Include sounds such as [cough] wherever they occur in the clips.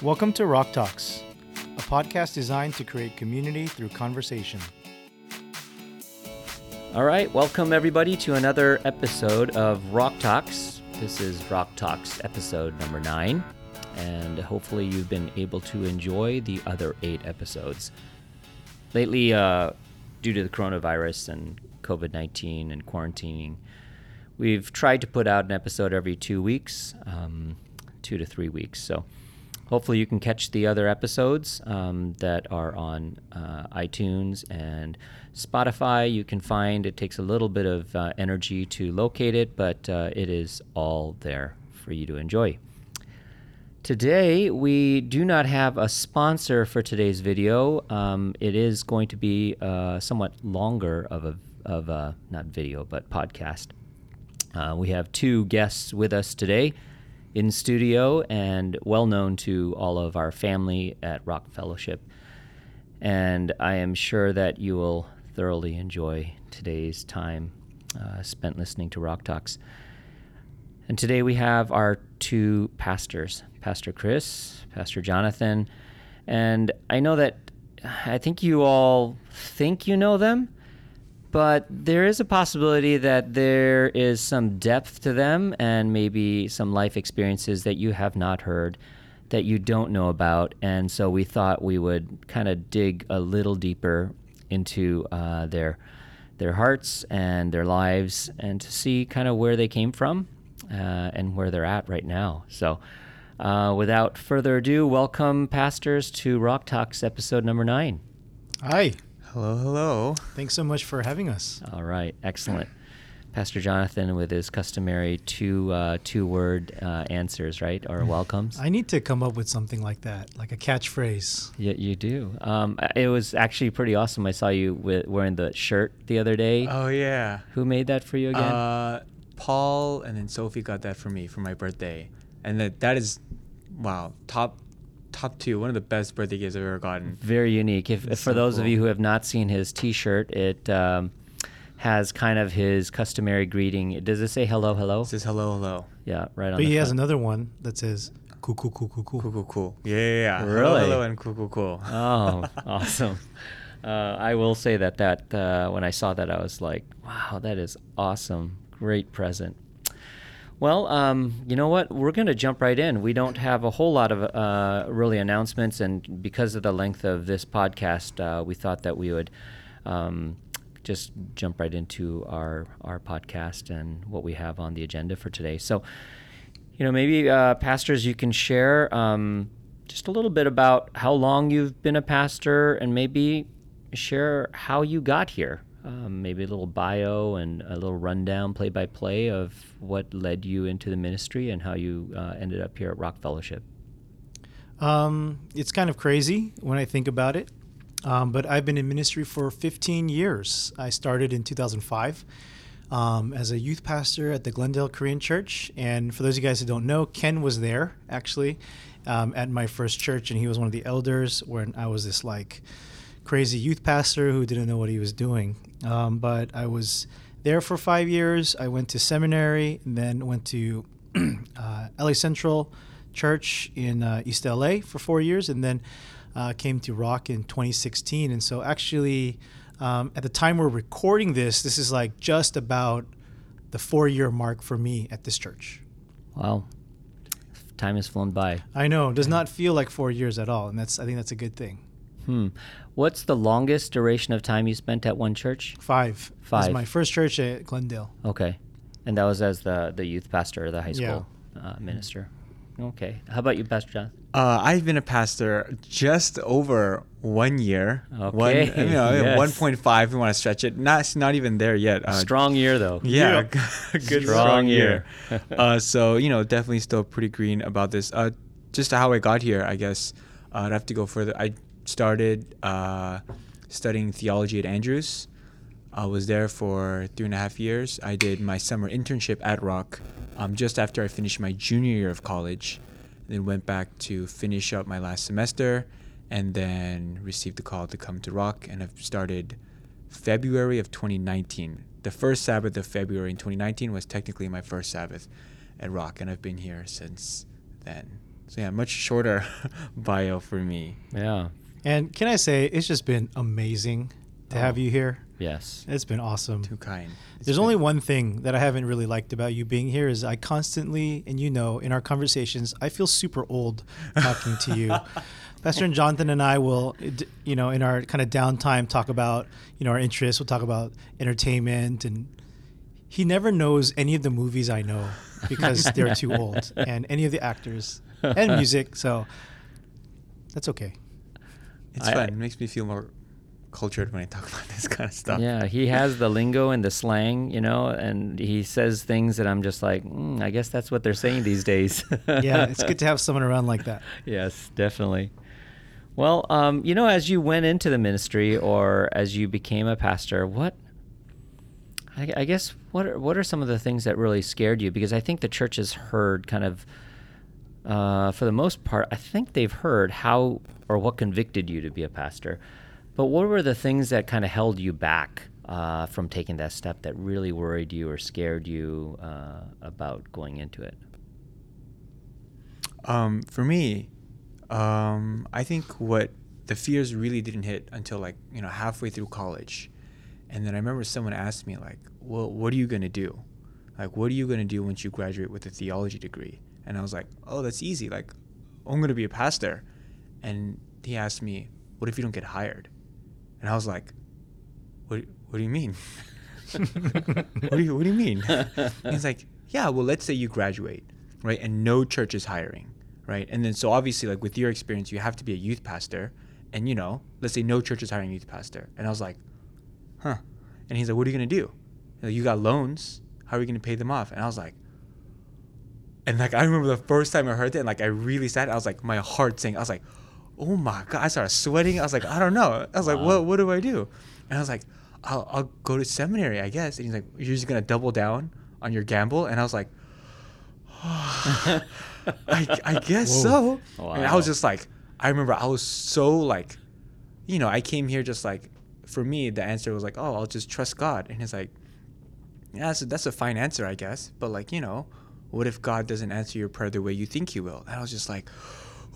Welcome to Rock Talks, a podcast designed to create community through conversation. All right, welcome everybody to another episode of Rock Talks. This is Rock Talks episode number nine, and hopefully you've been able to enjoy the other eight episodes. Lately, uh, due to the coronavirus and COVID 19 and quarantining, we've tried to put out an episode every two weeks, um, two to three weeks. So hopefully you can catch the other episodes um, that are on uh, iTunes and Spotify. You can find it takes a little bit of uh, energy to locate it, but uh, it is all there for you to enjoy. Today, we do not have a sponsor for today's video. Um, it is going to be uh, somewhat longer of a, of a, not video, but podcast. Uh, we have two guests with us today in studio and well known to all of our family at Rock Fellowship. And I am sure that you will thoroughly enjoy today's time uh, spent listening to Rock Talks. And today we have our two pastors, Pastor Chris, Pastor Jonathan. And I know that I think you all think you know them, but there is a possibility that there is some depth to them and maybe some life experiences that you have not heard that you don't know about. And so we thought we would kind of dig a little deeper into uh, their their hearts and their lives and to see kind of where they came from uh, and where they're at right now. So uh, without further ado welcome pastors to rock talks episode number nine. Hi, Hello, hello. thanks so much for having us. All right, excellent. Pastor Jonathan with his customary two uh, two word uh, answers, right, or [laughs] welcomes. I need to come up with something like that, like a catchphrase. Yeah, you do. Um, it was actually pretty awesome. I saw you with, wearing the shirt the other day. Oh yeah. Who made that for you again? Uh, Paul and then Sophie got that for me for my birthday, and that that is, wow, top, top two, one of the best birthday gifts I've ever gotten. Very unique. If, It's for so those of you who have not seen his T-shirt, it um, has kind of his customary greeting. Does it say hello, hello? It says hello, hello. Yeah, right on. But the he has front. another one that says cool, cool, cool, cool, cool. Cool, cool, cool. Yeah, yeah, yeah. Hello, Really? hello, and cool, cool, cool. Oh, [laughs] awesome. Uh, I will say that that uh, when I saw that, I was like, "Wow, that is awesome! Great present." Well, um, you know what? We're going to jump right in. We don't have a whole lot of uh, really announcements, and because of the length of this podcast, uh, we thought that we would um, just jump right into our our podcast and what we have on the agenda for today. So, you know, maybe uh, pastors, you can share um, just a little bit about how long you've been a pastor, and maybe share how you got here. Um, maybe a little bio and a little rundown, play by play, of what led you into the ministry and how you uh, ended up here at Rock Fellowship. Um, it's kind of crazy when I think about it, um, but I've been in ministry for 15 years. I started in 2005 um, as a youth pastor at the Glendale Korean Church. And for those of you guys who don't know, Ken was there actually um, at my first church, and he was one of the elders when I was this like crazy youth pastor who didn't know what he was doing. Um, but I was there for five years. I went to seminary and then went to [clears throat] uh, LA Central Church in uh, East LA for four years, and then uh, came to Rock in 2016. And so, actually, um, at the time we're recording this, this is like just about the four year mark for me at this church. Wow, time has flown by. I know it does not feel like four years at all, and that's I think that's a good thing. Hmm. What's the longest duration of time you spent at one church? Five. This Five. is my first church at Glendale. Okay, and that was as the the youth pastor or the high Yeah. school uh, minister. Okay, how about you, Pastor John? Uh, I've been a pastor just over one year. One, Okay, you know, [laughs] yes. 1.5 if you want to stretch it. Not, not even there yet. Uh, Strong year though. [laughs] Yeah, Yeah. [laughs] good Strong strong, year. year. uh, so you know, definitely still pretty green about this. Uh, just how I got here, I guess uh, I'd have to go further. I started uh, studying theology at Andrews. I was there for three and a half years. I did my summer internship at Rock um, just after I finished my junior year of college. Then went back to finish up my last semester, and then received the call to come to Rock, and I've started February of 2019. The first Sabbath of February in 2019 was technically my first Sabbath at Rock, and I've been here since then. So yeah, much shorter [laughs] bio for me. Yeah. And can I say, it's just been amazing to Oh. have you here. Yes. It's been awesome. Too kind. It's There's been- only one thing that I haven't really liked about you being here is I constantly, and you know, in our conversations, I feel super old talking to you. [laughs] Pastor and Jonathan and I will, you know, in our kind of downtime, talk about, you know, our interests. We'll talk about entertainment, and he never knows any of the movies I know because they're too old, [laughs] and any of the actors and music. So that's okay. It's I- fun. It makes me feel more cultured when I talk [laughs] about this kind of stuff. Yeah, he has the lingo and the slang, you know, and he says things that I'm just like, mm, I guess that's what they're saying these days. [laughs] Yeah, it's good to have someone around like that. [laughs] yes, definitely. Well, um, you know, as you went into the ministry or as you became a pastor, what I, I guess what are, what are some of the things that really scared you? Because I think the church has heard kind of, uh, for the most part, I think they've heard how or what convicted you to be a pastor. But what were the things that kind of held you back uh, from taking that step that really worried you or scared you uh, about going into it? Um, for me, um, I think what the fears really didn't hit until like you know halfway through college, and then I remember someone asked me like, "Well, what are you gonna do? Like, what are you gonna do once you graduate with a theology degree?" And I was like, "Oh, that's easy. Like, I'm gonna be a pastor." And he asked me, "What if you don't get hired?" And I was like, "What? What do you mean? [laughs] what do you What do you mean?" He's like, "Yeah, well, let's say you graduate, right, and no church is hiring, right, and then so obviously, like with your experience, you have to be a youth pastor, and you know, let's say no church is hiring youth pastor." And I was like, "Huh?" And he's like, "What are you gonna do? Like, you got loans. How are you gonna pay them off?" And I was like. And like I remember the first time I heard that, and like I really sat. I was like, my heart sank. I was like, "Oh my god!" I started sweating. I was like, "I don't know." I was like, Wow. "What? What do I do?" And I was like, "I'll, I'll go to seminary, I guess." And he's like, "You're just gonna double down on your gamble?" And I was like, oh, I, I [laughs] guess Whoa. so. And I was just like, I remember I was so like, you know, I came here just like, for me, the answer was like, oh, I'll just trust God. And he's like, yeah, that's a, that's a fine answer, I guess. But like, you know, what if God doesn't answer your prayer the way you think He will? And I was just like,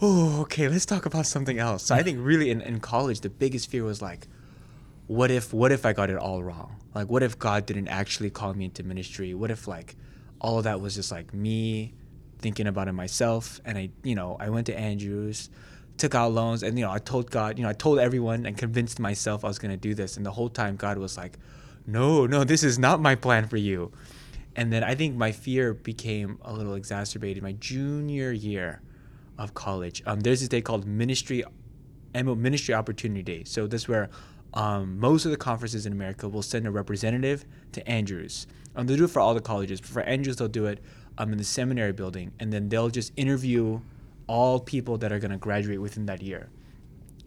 oh, okay, let's talk about something else. So I think really in, in college, the biggest fear was like, what if what if I got it all wrong? Like what if God didn't actually call me into ministry? What if like all of that was just like me thinking about it myself and I you know, I went to Andrews, took out loans and you know, I told God, you know, I told everyone and convinced myself I was going to do this and the whole time God was like, "No, no, this is not my plan for you." And then I think my fear became a little exacerbated my junior year of college. Um, there's this day called Ministry Ministry Opportunity Day. So this is where um, most of the conferences in America will send a representative to Andrews. Um, they'll do it for all the colleges. But for Andrews, they'll do it um, in the seminary building, and then they'll just interview all people that are going to graduate within that year.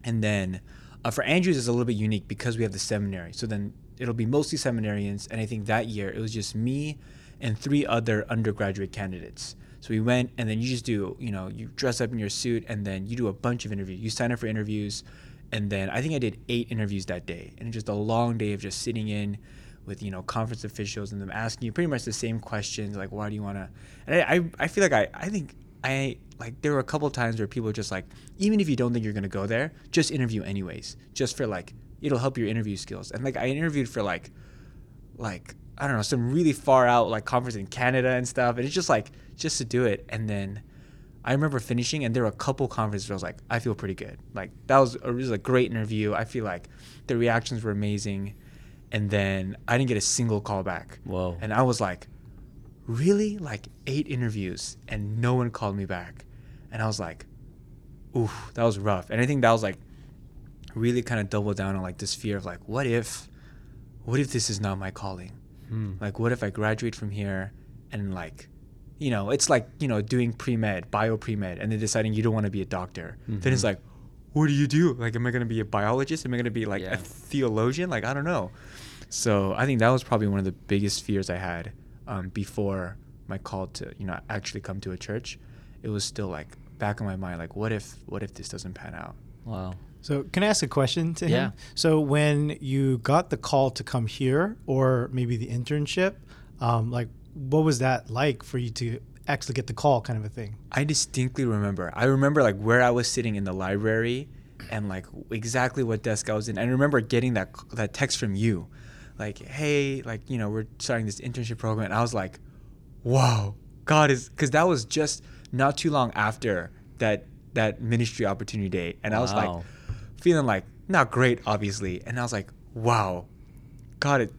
And then uh, for Andrews, it's a little bit unique because we have the seminary. So then it'll be mostly seminarians. And I think that year it was just me and three other undergraduate candidates. So we went, and then you just do, you know, you dress up in your suit, and then you do a bunch of interviews. You sign up for interviews, and then I think I did eight interviews that day, and just a long day of just sitting in with you know conference officials and them asking you pretty much the same questions, like why do you want to? And I, I, I feel like I, I think I like there were a couple times where people were just like, even if you don't think you're gonna go there, just interview anyways, just for like it'll help your interview skills. And like I interviewed for like, like I don't know, some really far out like conference in Canada and stuff, and it's just like just to do it. And then I remember finishing, and there were a couple conferences where I was like, I feel pretty good. Like that was a, was a great interview. I feel like the reactions were amazing, and then I didn't get a single call back. Whoa. And I was like, really? Like eight interviews, and no one called me back. And I was like, oof, that was rough. And I think that was like really kind of double down on like this fear of like, what if, what if this is not my calling? Hmm. Like, what if I graduate from here and like, you know, it's like you know doing pre med, bio pre med, and then deciding you don't want to be a doctor. Then it's Mhm. like, what do you do? Like, am I gonna be a biologist? Am I gonna be like Yeah. a theologian? Like, I don't know. So I think that was probably one of the biggest fears I had um, before my call to you know actually come to a church. It was still like back in my mind, like, what if, what if this doesn't pan out? Wow. So, can I ask a question to him? Yeah. So, when you got the call to come here, or maybe the internship, um, like, what was that like for you to actually get the call, kind of a thing. I distinctly remember. I remember like where I was sitting in the library and like exactly what desk I was in. And I remember getting that that text from you, like, "Hey, like you know, we're starting this internship program." And I was like, "Wow, God is," because that was just not too long after that that ministry opportunity day, and I was like Wow. Feeling like not great, obviously, and I was like, "Wow, God is."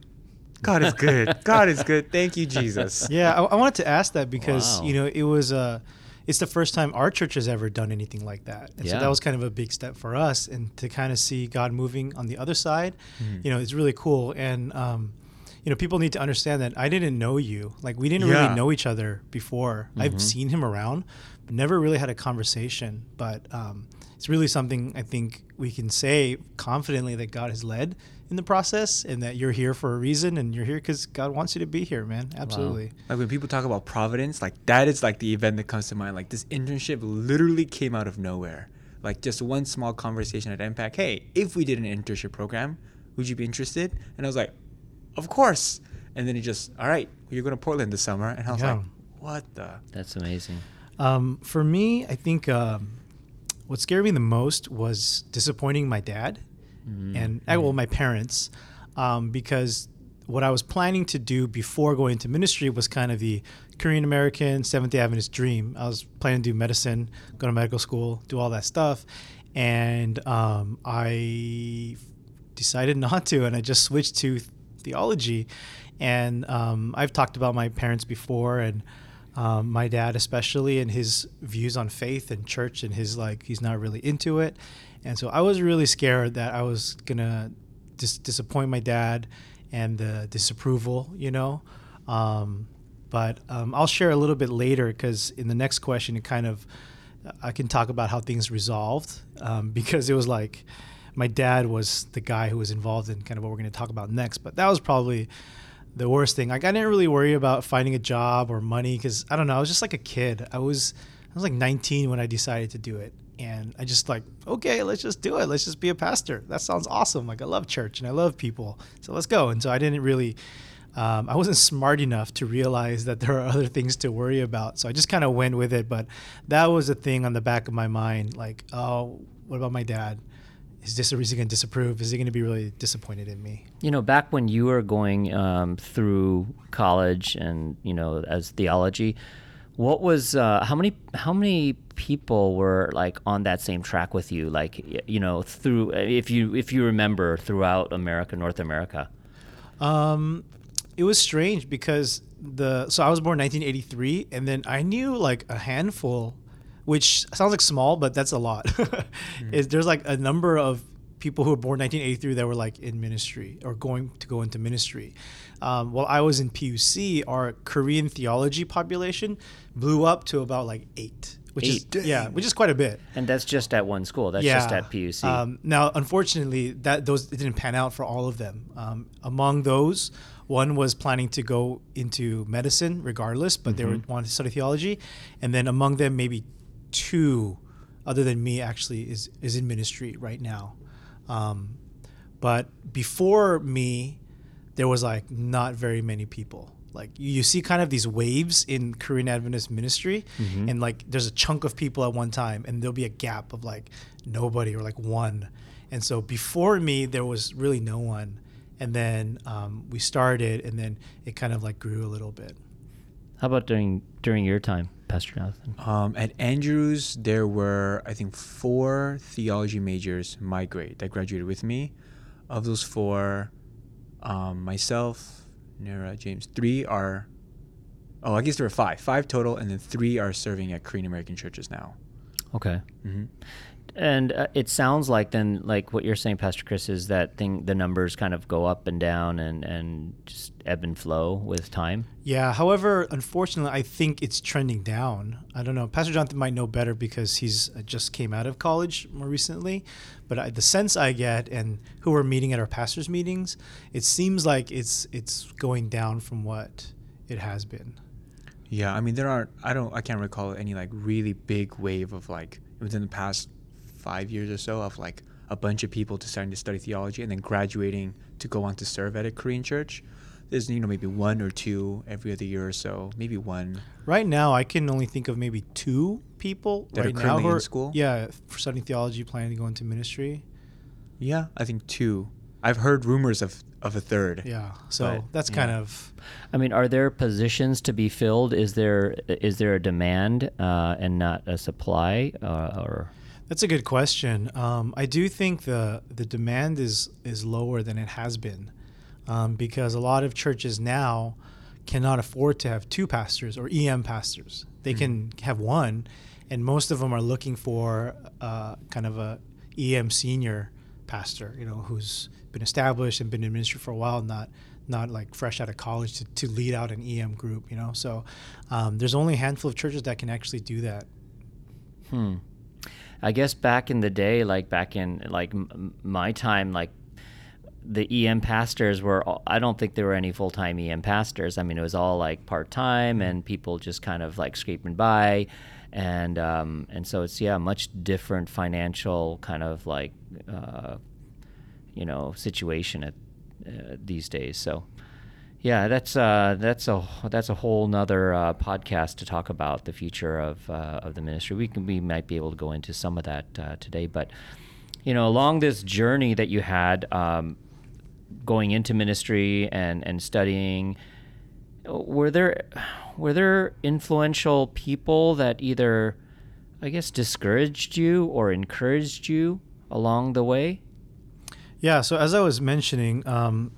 God is good. [laughs] God is good. Thank you, Jesus. Yeah, I, I wanted to ask that because Wow. you know it was uh, it's the first time our church has ever done anything like that, and so that was kind of a big step for us, and to kind of see God moving on the other side, Mhm. you know, it's really cool, and um, you know, people need to understand that I didn't know you, like we didn't Yeah. really know each other before. Mhm. I've seen him around, but never really had a conversation, but um, it's really something I think we can say confidently that God has led in the process, and that you're here for a reason, and you're here because God wants you to be here, man. Absolutely. Like when people talk about Providence, like that is like the event that comes to mind. Like this internship literally came out of nowhere. Like just one small conversation at MPAC. Hey, if we did an internship program, would you be interested? And I was like, of course. And then he just, all right, you're going to Portland this summer. And I was Yeah. like, what the? That's amazing. Um, for me, I think um, what scared me the most was disappointing my dad Mhm. and uh, well, my parents, um, because what I was planning to do before going into ministry was kind of the Korean American Seventh Day Adventist dream. I was planning to do medicine, go to medical school, do all that stuff, and um, I decided [laughs] not to, and I just switched to theology. And um, I've talked about my parents before, and um, my dad especially, and his views on faith and church, and his like he's not really into it. And so I was really scared that I was gonna dis- disappoint my dad and the disapproval, you know. Um, but um, I'll share a little bit later because in the next question, it kind of I can talk about how things resolved um, [laughs] because it was like my dad was the guy who was involved in kind of what we're going to talk about next. But that was probably the worst thing. Like I didn't really worry about finding a job or money because I don't know. I was just like a kid. I was I was like 19 when I decided to do it, and I just like okay, let's just do it. Let's just be a pastor. That sounds awesome. Like I love church and I love people, so let's go. And so I didn't really. Um, I wasn't smart enough to realize that there are [laughs] other things to worry about. So I just kind of went with it. But that was a thing on the back of my mind like, oh, what about my dad? Is this is he going to disapprove? Is he going to be really disappointed in me? You know, back when you were going um, through college and you know as theology, what was uh, how many how many people were like on that same track with you? Like you know through if you if you remember throughout America, North America. Um, it was strange because the so I was born 1983, and then I knew like a handful, which sounds like small, but that's a lot. [laughs] Is there's like a number of people who were born 1983 that were like in ministry or going to go into ministry. Um, while I was in PUC, our Korean theology population blew up to about like eight, which Eight. is yeah, which is quite a bit. And that's just at one school. That's just at PUC. Um, now, unfortunately, that those it didn't pan out for all of them. Um, among those, one was planning to go into medicine regardless, but they were Mm-hmm. wanted to study theology, and then among them, maybe two, other than me, actually is is in ministry right now. Um, but before me, there was like not very many people. Like you, see kind of these waves in Korean Adventist ministry, Mhm. and like there's a chunk of people at one time, and there'll be a gap of like nobody or like one. And so before me, there was really no one, and then um, we started, and then it kind of like grew a little bit. How about during during your time, Pastor Jonathan? Um, at Andrews, there were, I think, four theology majors my grade that graduated with me. Of those four, um, myself, Nira, James, three are, oh, I guess there were five. Five total, and then three are serving at Korean American churches now. Okay. hmm And uh, it sounds like then, like what you're saying, Pastor Chris, is that thing the numbers kind of go up and down and and just ebb and flow with time. Yeah. However, unfortunately, I think it's trending down. I don't know. Pastor Jonathan might know better because he's uh, just came out of college more recently. But I, the sense I get, and who we're meeting at our pastors' meetings, it seems like it's it's going down from what it has been. Yeah, I mean, there aren't, I don't, I can't recall any like really big wave of like within the past five years or so of like a bunch of people deciding to study theology and then graduating to go on to serve at a Korean church. there's you know maybe one or two every other year or so, maybe one. Right now, I can only think of maybe two people That are right now currently who in school? Yeah, for studying theology, planning to go into ministry. Yeah, I think two. I've heard rumors of of a third. Yeah, so But, that's yeah. kind of I mean, are there positions to be filled? Is there is there a demand uh, and not a supply, uh, or that's a good question. Um, I do think the the demand is is lower than it has been, um, because a lot of churches now cannot afford to have two pastors or EM pastors. They can have one, and most of them are looking for uh, kind of a EM senior pastor, you know, who's been established and been in ministry for a while, not not like fresh out of college to, to lead out an EM group, you know. So um, there's only a handful of churches that can actually do that. Hmm. I guess back in the day, like back in like m- my time, like the EM pastors were. all- I don't think there were any full time EM pastors. I mean, it was all like part time, and people just kind of like scraping by, and um, and so it's yeah, much different financial kind of like uh, you know situation at uh, these days. So. Yeah, that's uh, that's a that's a whole nother uh, podcast to talk about the future of uh, of the ministry. We can we might be able to go into some of that uh, today, but you know, along this journey that you had, um, going into ministry and and studying, were there were there influential people that either, I guess, discouraged you or encouraged you along the way? Yeah. So as I was mentioning, um,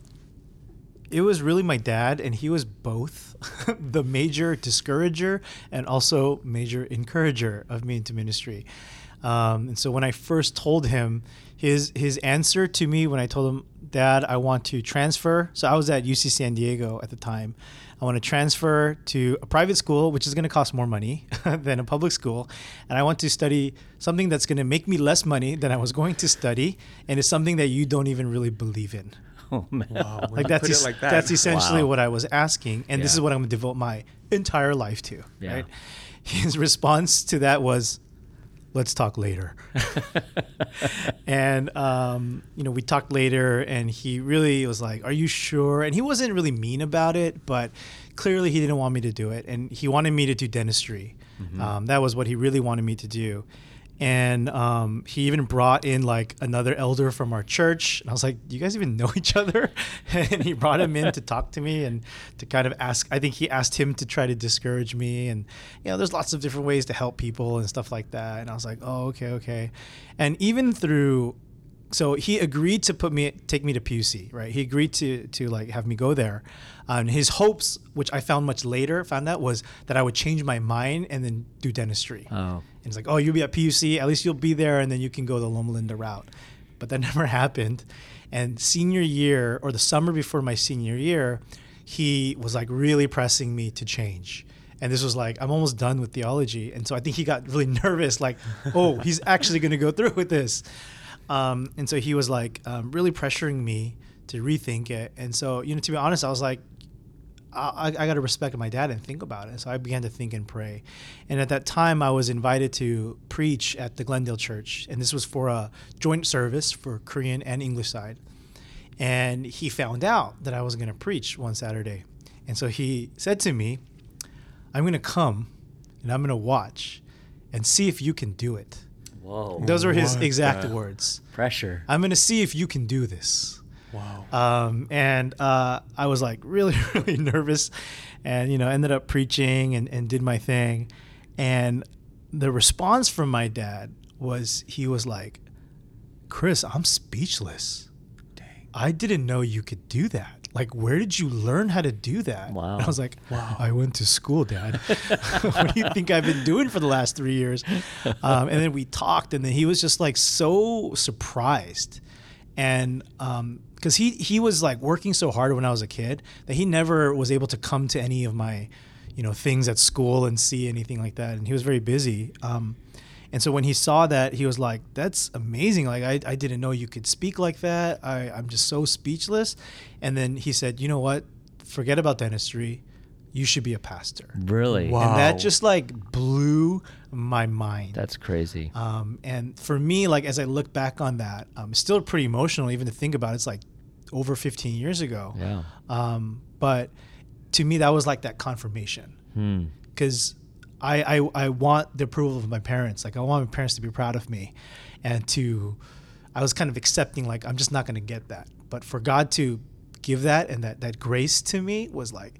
it was really my dad, and he was both [laughs] the major discourager and also major encourager of me into ministry. Um, and so when I first told him his his answer to me when I told him, "Dad, I want to transfer." So I was at UC San Diego at the time. I want to transfer to a private school, which is going to cost more money [laughs] than a public school, and I want to study something that's going to make me less money than I was going to study, and it's something that you don't even really believe in [laughs] Oh man. Wow, like that's put es- like that. that's essentially Wow. what I was asking, and this is what I'm going to devote my entire life to. Yeah. Right? [laughs] His response to that was, "Let's talk later." [laughs] and um, you know, we talked later, and he really was like, "Are you sure?" And he wasn't really mean about it, but clearly he didn't want me to do it, and he wanted me to do dentistry. Um, that was what he really wanted me to do. And um, he even brought in like another elder from our church. And I was like, "Do you guys even [laughs] know each other?" [laughs] and he brought him in to talk to me and to kind of ask. I think he asked him to try to discourage me. And you know, there's lots of different ways to help people and stuff like that. And I was like, "Oh, okay, okay." And even through so he agreed to put me take me to PUC, right? He agreed to to like have me go there. Um, his hopes, which I found much later, found out was that I would change my mind and then do dentistry. Oh. And it's like, oh, you'll be at PUC, at least you'll be there, and then you can go the Loma Linda route. But that [laughs] never happened. And senior year, or the summer before my senior year, he was like really pressing me to change. And this was like, I'm almost done with theology. And so I think he got really [laughs] nervous, like, oh, he's [laughs] actually going to go through with this. Um, and so he was like um, really pressuring me to rethink it. And so, you know, to be honest, I was like, I, I got to respect my dad and think about it. So I began to think and pray. And at that time, I was invited to preach at the Glendale Church. And this was for a joint service for Korean and English side. And he found out that I was going to preach one Saturday. And so he said to me, I'm going to come and I'm going to watch and see if you can do it. Whoa. Those were his exact words. Pressure. I'm going to see if you can do this. Wow. Um, and uh, I was like really, [laughs] really nervous, and you know, ended up preaching and, and did my thing. And the response from my dad was he was like, "Chris, I'm speechless. Dang. I didn't know you could do that. Like, where did you learn how to do that?" Wow. And I was like, Wow. I went to school, Dad. [laughs] what do you think I've been doing for the last three years? Um, and then we talked, and then he was just like so surprised, and um because he he was like working so hard when I was a kid that he never was able to come to any of my, you know, things at school and see anything like that, and he was very busy. Um, and so when he saw that, he was like, "That's amazing! Like I, I didn't know you could speak like that. I, I'm just so speechless." And then he said, "You know what? Forget about dentistry. You should be a pastor." Really? Wow. And that just like blew my mind. That's crazy. Um, and for me, like as I look back on that, um, it's still pretty emotional even to think about. It's like over 15 years ago. Yeah. Um, but to me, that was like that confirmation Hmm. because I, I I want the approval of my parents. Like I want my parents to be proud of me, and to I was kind of accepting like I'm just not going to get that. But for God to give that and that that grace to me was like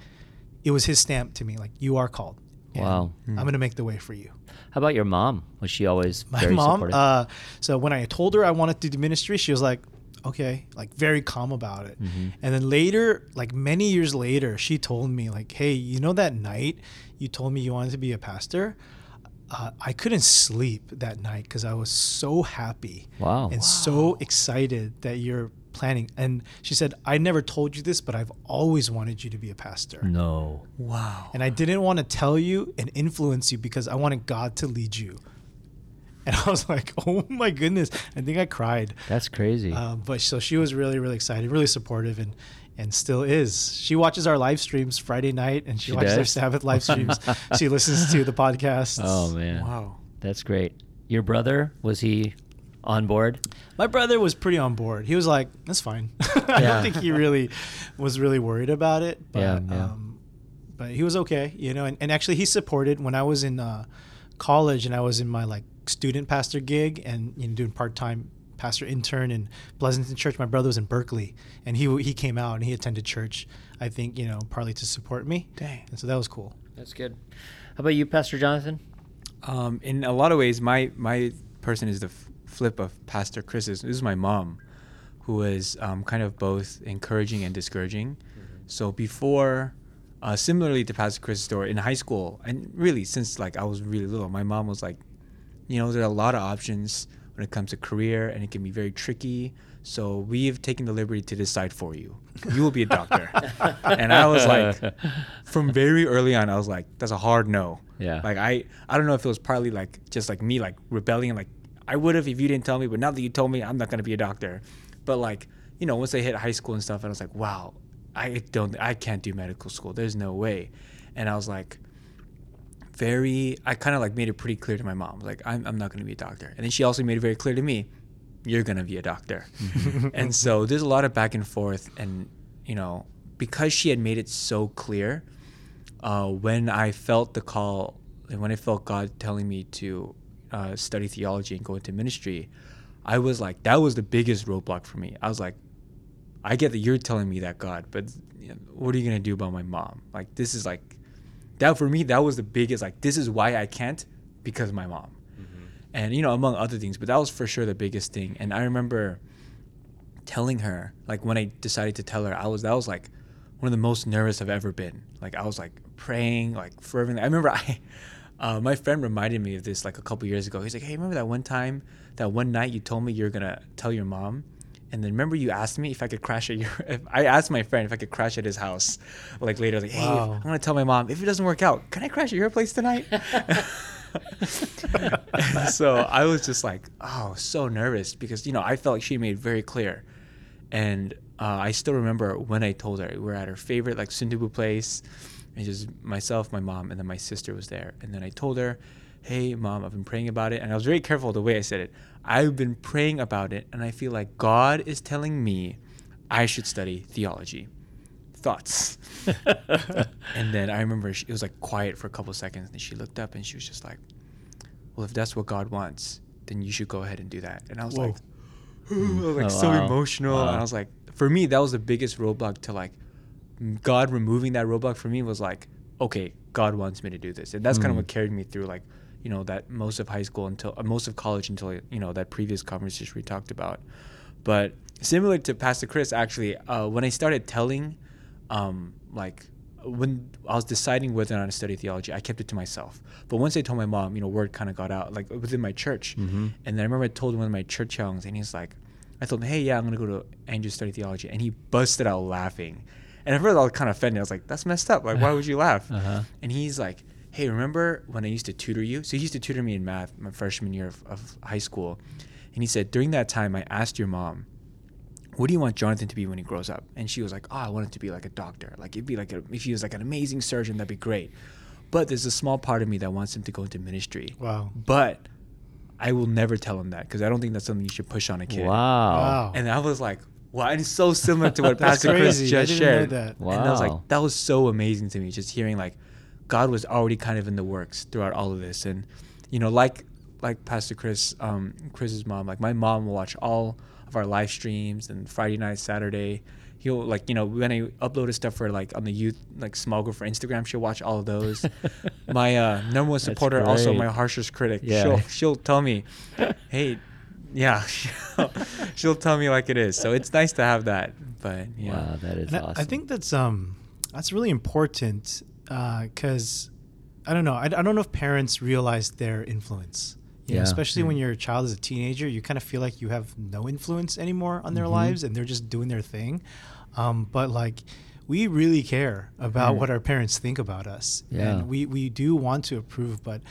it was His stamp to me. Like you are called. and Wow. I'm going to make the way for you. How about your mom? Was she always My very mom. supportive? Uh, so when I told her I wanted to do ministry, she was like, "Okay," like very calm about it. Mm-hmm. And then later, like many years later, she told me like, "Hey, you know that night you told me you wanted to be a pastor." Uh, I couldn't sleep that night because I was so happy Wow. and so excited that you're planning. And she said, "I never told you this, but I've always wanted you to be a pastor." no. Wow. And I didn't want to tell you and influence you because I wanted God to lead you. And I was [laughs] like, oh my goodness. I think I cried. That's crazy. Um, but so she was really, really excited, really supportive, and and still is. She watches our live streams Friday night and she, She watches our? Sabbath live streams. [laughs] she listens to the podcast. oh man. Wow. That's great. Your brother was he on board? My brother was pretty on board. He was like, that's fine. [laughs] I Yeah. don't think he really was really worried about it. But, Yeah, yeah. Um, but he was okay, you know. And, and actually, he supported when I was in uh, college and I was in my like student pastor gig and you know doing part time pastor intern in Pleasanton Church. My brother was in Berkeley, and he he came out and he attended church. I think you know partly to support me. Dang. And so that was cool. That's good. How about you, Pastor Jonathan? Um, in a lot of ways, my my person is the f- flip of Pastor Chris's. This is my mom, who was um, kind of both encouraging and discouraging. So before, uh, similarly to Pastor Chris's story, in high school, and really since like I was really little, my mom was like, you know, there are a lot of options when it comes to career, and it can be very tricky. So we've taken the liberty to decide for you. You will be a doctor. [laughs] and I was like, from very early on, I was like, that's a hard no. Yeah. Like I, I don't know if it was partly like just like me like rebelling, like I would have if you didn't tell me, but now that you told me, I'm not gonna be a doctor. But like, you know, once I hit high school and stuff, I was like, wow, I don't, I can't do medical school. There's no way. And I was like, very, I kind of like made it pretty clear to my mom, like I'm, I'm not gonna be a doctor. And then she also made it very clear to me, you're gonna be a doctor. [laughs] and so there's a lot of back and forth, and you know, because she had made it so clear, uh, when I felt the call and when I felt God telling me to uh, study theology and go into ministry, I was like, that was the biggest roadblock for me. I was like, I get that you're telling me that God, but you know, what are you gonna do about my mom? Like, this is like, that for me, that was the biggest. Like, this is why I can't because of my mom, and you know, among other things. But that was for sure the biggest thing. And I remember telling her, like, when I decided to tell her, I was that was like one of the most nervous I've ever been. Like, I was like praying, like fervently. I remember [laughs] I. Uh, my friend reminded me of this like a couple years ago. He's like, "Hey, remember that one time, that one night you told me you're gonna tell your mom, and then remember you asked me if I could crash at your. [laughs] If I asked my friend if I could crash at his house, like later, like, hey, Wow. I'm gonna tell my mom if it doesn't work out, can I crash at your place tonight? [laughs] [laughs] so I was just like, oh, so nervous because you know I felt like she made very clear, and uh, I still remember when I told her we were at her favorite like sundubu place, and just myself, my mom, and then my sister was there, and then I told her, hey mom, I've been praying about it, and I was very careful the way I said it. I've been praying about it, and I feel like God is telling me I should study theology. Thoughts. [laughs] and then I remember she, it was like quiet for a couple seconds, and she looked up and she was just like, "Well, if that's what God wants, then you should go ahead and do that." And I was Whoa. like, [gasps] I was like Oh, so wow. emotional, Wow. and I was like, for me, that was the biggest roadblock to like God removing that roadblock for me was like, okay, God wants me to do this, and that's kind of Mm. what carried me through like, you know, that most of high school until uh, most of college until you know that previous conversation we talked about. But similar to Pastor Chris, actually, uh, when I started telling, um, like when I was deciding whether or not to study theology, I kept it to myself. But once I told my mom, you know, word kind of got out, like within my church. Mhm. And then I remember I told one of my church youngs, and he's like, I told him, hey, yeah, I'm gonna go to Andrews study theology, and he busted out laughing. And at first I was kind of offended. I was like, that's messed up. Like, why would you [laughs] laugh? Uh-huh. And he's like, hey, remember when I used to tutor you? So he used to tutor me in math my freshman year of, of high school. And he said, during that time, I asked your mom, what do you want Jonathan to be when he grows up? And she was like, oh, I want him to be like a doctor. Like, it'd be like, a, if he was like an amazing surgeon, that'd be great. But there's a small part of me that wants him to go into ministry. Wow. But I will never tell him that because I don't think that's something you should push on a kid. Wow. Wow. And I was like, wow, and it's so similar to what [laughs] That's Pastor Chris crazy. I just didn't know shared. that. And I was like, that was so amazing to me, just hearing like God was already kind of in the works throughout all of this. And, you know, like like Pastor Chris, um, Chris's mom, like my mom will watch all of our live streams and Friday night, Saturday. He'll like, you know, when I uploaded stuff for like on the youth like small group for Instagram, she'll watch all of those. [laughs] my uh, number one supporter, also my harshest critic. Yeah. She'll she'll tell me, [laughs] hey, yeah, [laughs] she'll, she'll tell me like it is. So it's nice to have that. But yeah, Wow, that is And I, awesome. I think that's um that's really important because I don't know I, I don't know if parents realize their influence. You know, Yeah. especially when Mm. your child is a teenager, you kind of feel like you have no influence anymore on their Mhm. lives and they're just doing their thing. Um, but like we really care about Mm. what our parents think about us. Yeah. And we, we do want to approve, but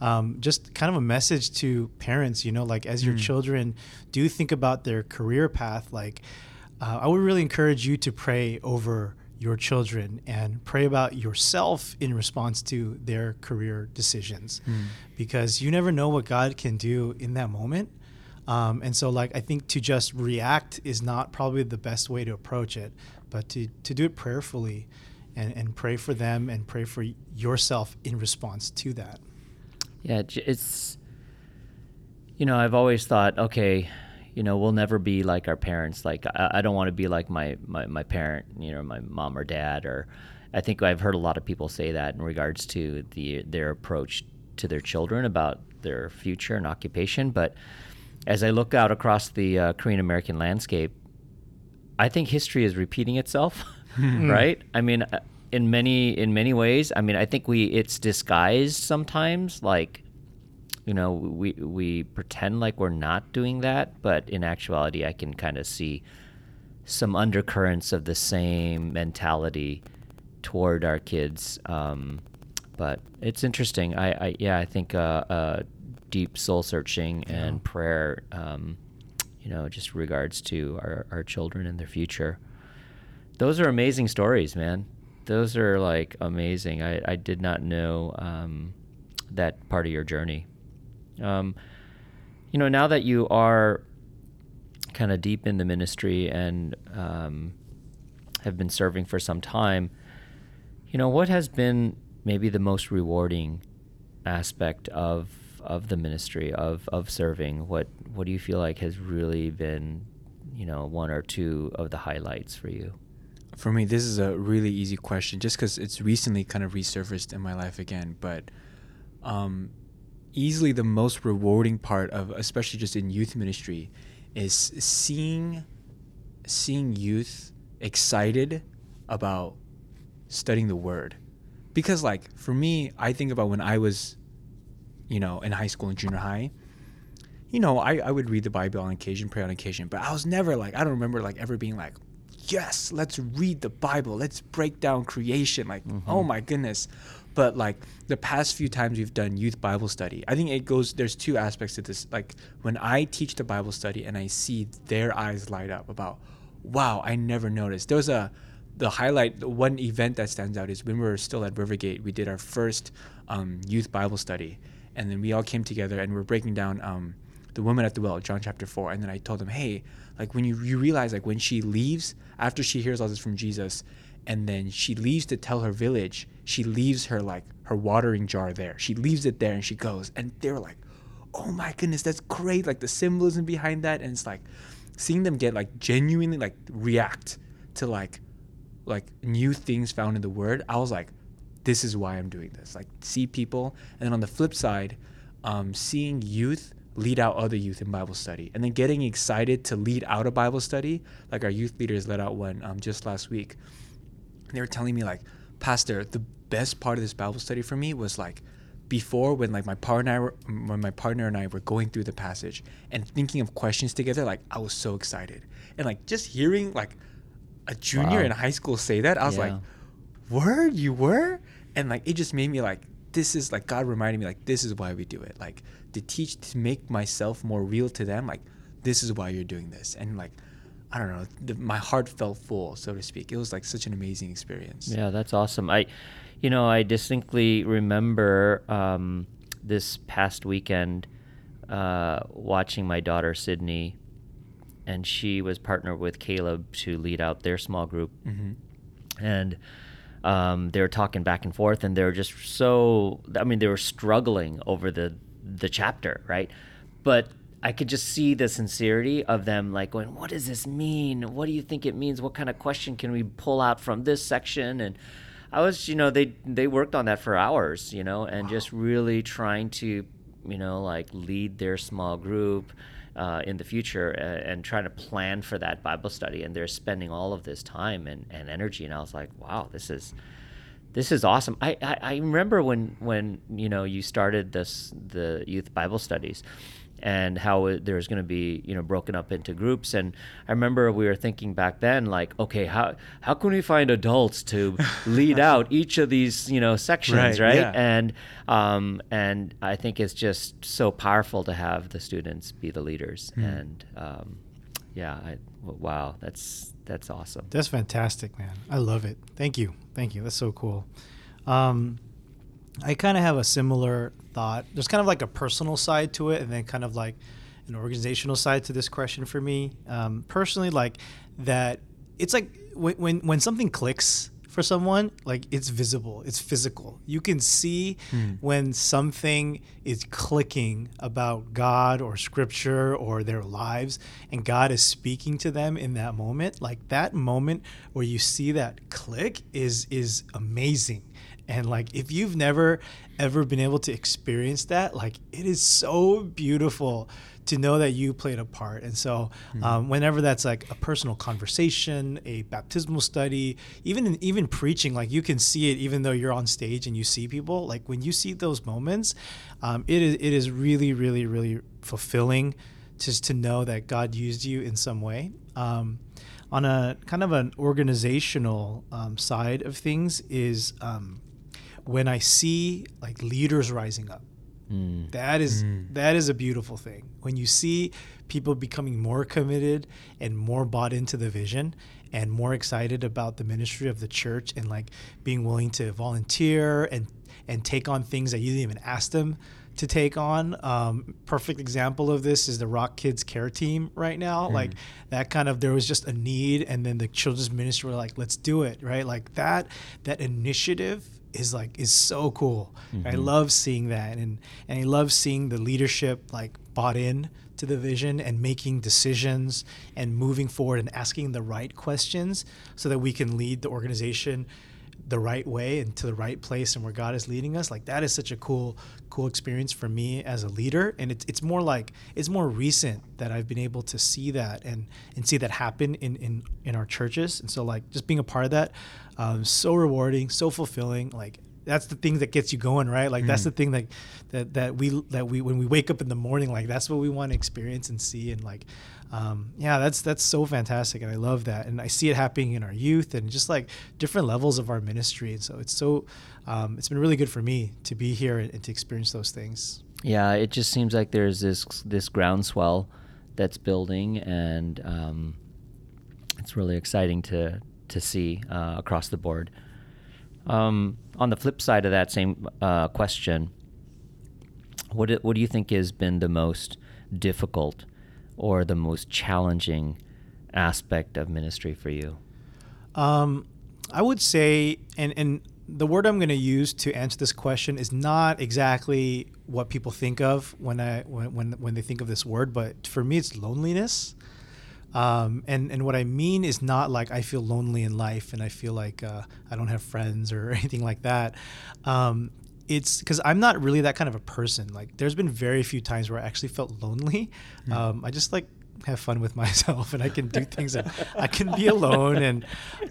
um, just kind of a message to parents, you know, like as your Mm. children do think about their career path, like uh, I would really encourage you to pray over your children and pray about yourself in response to their career decisions Mm. because you never know what God can do in that moment. Um, and so, like, I think to just react is not probably the best way to approach it, but to, to do it prayerfully and, and pray for them and pray for yourself in response to that. Yeah, it's you know, I've always thought, okay, you know, we'll never be like our parents. Like I, I don't want to be like my, my my parent, you know, my mom or dad or I think I've heard a lot of people say that in regards to the their approach to their children about their future and occupation, but as I look out across the uh, Korean American landscape, I think history is repeating itself, [laughs] right? I mean, uh, in many in many ways. I mean, I think we it's disguised sometimes, like you know, we we pretend like we're not doing that, but in actuality, I can kind of see some undercurrents of the same mentality toward our kids. Um, but it's interesting. I, I yeah, I think uh, uh, deep soul searching and prayer. Um, you know, just regards to our, our children and their future. Those are amazing stories, man. Those are like amazing. I, I did not know um, that part of your journey. Um, you know, now that you are kind of deep in the ministry and um, have been serving for some time, you know, what has been maybe the most rewarding aspect of of the ministry of of serving? What what do you feel like has really been, you know, one or two of the highlights for you? For me, this is a really easy question, just because it's recently kind of resurfaced in my life again. But um, easily the most rewarding part of, especially just in youth ministry, is seeing seeing youth excited about studying the Word. Because, like, for me, I think about when I was, you know, in high school and junior high. You know, I, I would read the Bible on occasion, pray on occasion, but I was never like, I don't remember like ever being like, yes, let's read the Bible. Let's break down creation. Like, oh my goodness. But like the past few times we've done youth Bible study, I think it goes, there's two aspects to this. Like when I teach the Bible study and I see their eyes light up about, wow, I never noticed. There was a, the highlight, the one event that stands out is when we were still at Rivergate, we did our first um, youth Bible study. And then we all came together and we're breaking down um, the woman at the well, John chapter 4. And then I told them, hey, like when you, you realize like when she leaves, after she hears all this from Jesus, and then she leaves to tell her village, she leaves her like her watering jar there. She leaves it there and she goes. And they were like, oh my goodness, that's great. Like the symbolism behind that. And it's like seeing them get like genuinely like react to like like new things found in the word. I was like, this is why I'm doing this. Like see people. And then on the flip side, um, seeing youth lead out other youth in Bible study, and then getting excited to lead out a Bible study, like our youth leaders led out one um, just last week. And they were telling me like, Pastor, the best part of this Bible study for me was like before when like my partner and I were, when my partner and I were going through the passage and thinking of questions together, like I was so excited. And like just hearing like a junior Wow. in high school say that, I was like, Yeah. word you were and like it just made me like this is like god reminded me like this is why we do it. Like to teach to make myself more real to them like this is why you're doing this. And like i don't know the, my heart felt full so to speak. It was like such an amazing experience. Yeah, that's awesome. I, you know, I distinctly remember um, this past weekend uh, watching my daughter Sydney and she was partnered with Caleb to lead out their small group, and um, they were talking back and forth, and they were just so. I mean, they were struggling over the the chapter, right? But I could just see the sincerity of them, like going, "What does this mean? What do you think it means? What kind of question can we pull out from this section?" And I was, you know, they they worked on that for hours, you know, and just really trying to, you know, like lead their small group uh, in the future and, and trying to plan for that Bible study. And they're spending all of this time and, and energy. And I was like, wow, this is this is awesome. I, I, I remember when when you know you started this the youth Bible studies and how it, there's going to be you know broken up into groups and i remember we were thinking back then like okay how how can we find adults to [laughs] lead out each of these you know sections Right, right, yeah. and um and i think it's just so powerful to have the students be the leaders Hmm. and um yeah I, wow that's that's awesome That's fantastic, man. I love it. Thank you. Thank you. That's so cool. Um, I kind of have a similar thought. There's kind of like a personal side to it, and then kind of like an organizational side to this question for me. Um, personally, like that, it's like when, when when something clicks for someone, like it's visible, it's physical. You can see when something is clicking about God or Scripture or their lives, and God is speaking to them in that moment. Like that moment where you see that click is is amazing. And like, if you've never ever been able to experience that, like, it is so beautiful to know that you played a part. And so, um, whenever that's like a personal conversation, a baptismal study, even in, even preaching, like you can see it, even though you're on stage and you see people. Like when you see those moments, um, it is it is really, really, really fulfilling just to know that God used you in some way. Um, on a kind of an organizational um, side of things is um, when I see like leaders rising up. Mm. That is that is a beautiful thing. When you see people becoming more committed and more bought into the vision and more excited about the ministry of the church and like being willing to volunteer and and take on things that you didn't even ask them to take on. Um, perfect example of this is the Rock Kids Care Team right now. Like that kind of there was just a need, and then the children's ministry were like, "Let's do it!" Right? Like that that initiative is like is so cool. I mm-hmm. love seeing that, and and I love seeing the leadership like bought in to the vision and making decisions and moving forward and asking the right questions so that we can lead the organization the right way and to the right place and where God is leading us. Like that is such a cool, cool experience for me as a leader. And it's it's more like it's more recent that I've been able to see that and and see that happen in in in our churches. And so like just being a part of that, um, so rewarding, so fulfilling. Like that's the thing that gets you going, right? Like that's the thing that that that we that we when we wake up in the morning, like that's what we want to experience and see and like um, yeah, that's that's so fantastic, and I love that, and I see it happening in our youth and just like different levels of our ministry, and so it's so um, it's been really good for me to be here and, and to experience those things. Yeah, it just seems like there's this this groundswell that's building, and um, it's really exciting to to see uh, across the board. Um, on the flip side of that same uh, question, what what do you think has been the most difficult or the most challenging aspect of ministry for you? Um, I would say, and and the word I'm going to use to answer this question is not exactly what people think of when I when when, when they think of this word, but for me, it's loneliness. Um, and and what I mean is not like I feel lonely in life and I feel like uh, I don't have friends or [laughs] anything like that. Um, it's because I'm not really that kind of a person. Like, there's been very few times where I actually felt lonely. Um, I just like have fun with [laughs] myself and I can do things that I can be alone. And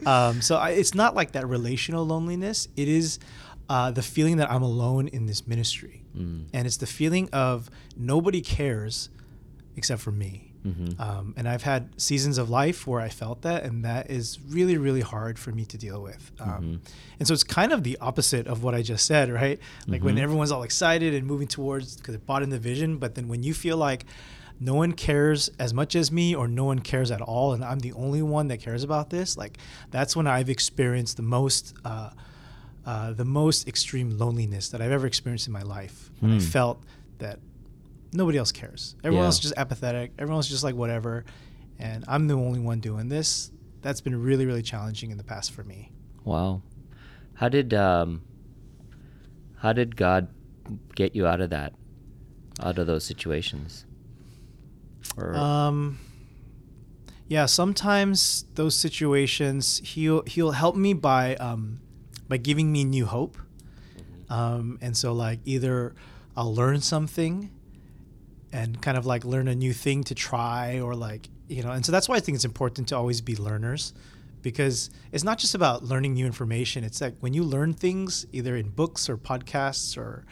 um, so I, it's not like that relational loneliness. It is uh, the feeling that I'm alone in this ministry. And it's the feeling of nobody cares except for me. Um, and I've had seasons of life where I felt that, and that is really, really hard for me to deal with. Um, And so it's kind of the opposite of what I just said, right? Like when everyone's all excited and moving towards because it bought in the vision, but then when you feel like no one cares as much as me or no one cares at all, and I'm the only one that cares about this, like that's when I've experienced the most. Uh, uh, the most extreme loneliness that I've ever experienced in my life. When I Hmm. felt that nobody else cares. Everyone Yeah. else is just apathetic. Everyone else is just like whatever. and I'm the only one doing this. That's been really, really challenging in the past for me. Wow. How did um, how did God get you out of that, out of those situations? Or Um, yeah, sometimes those situations he'll he'll help me by um, by giving me new hope. Um, and so like either I'll learn something and kind of like learn a new thing to try or like you know and so that's why I think it's important to always be learners because it's not just about learning new information. It's like when you learn things either in books or podcasts or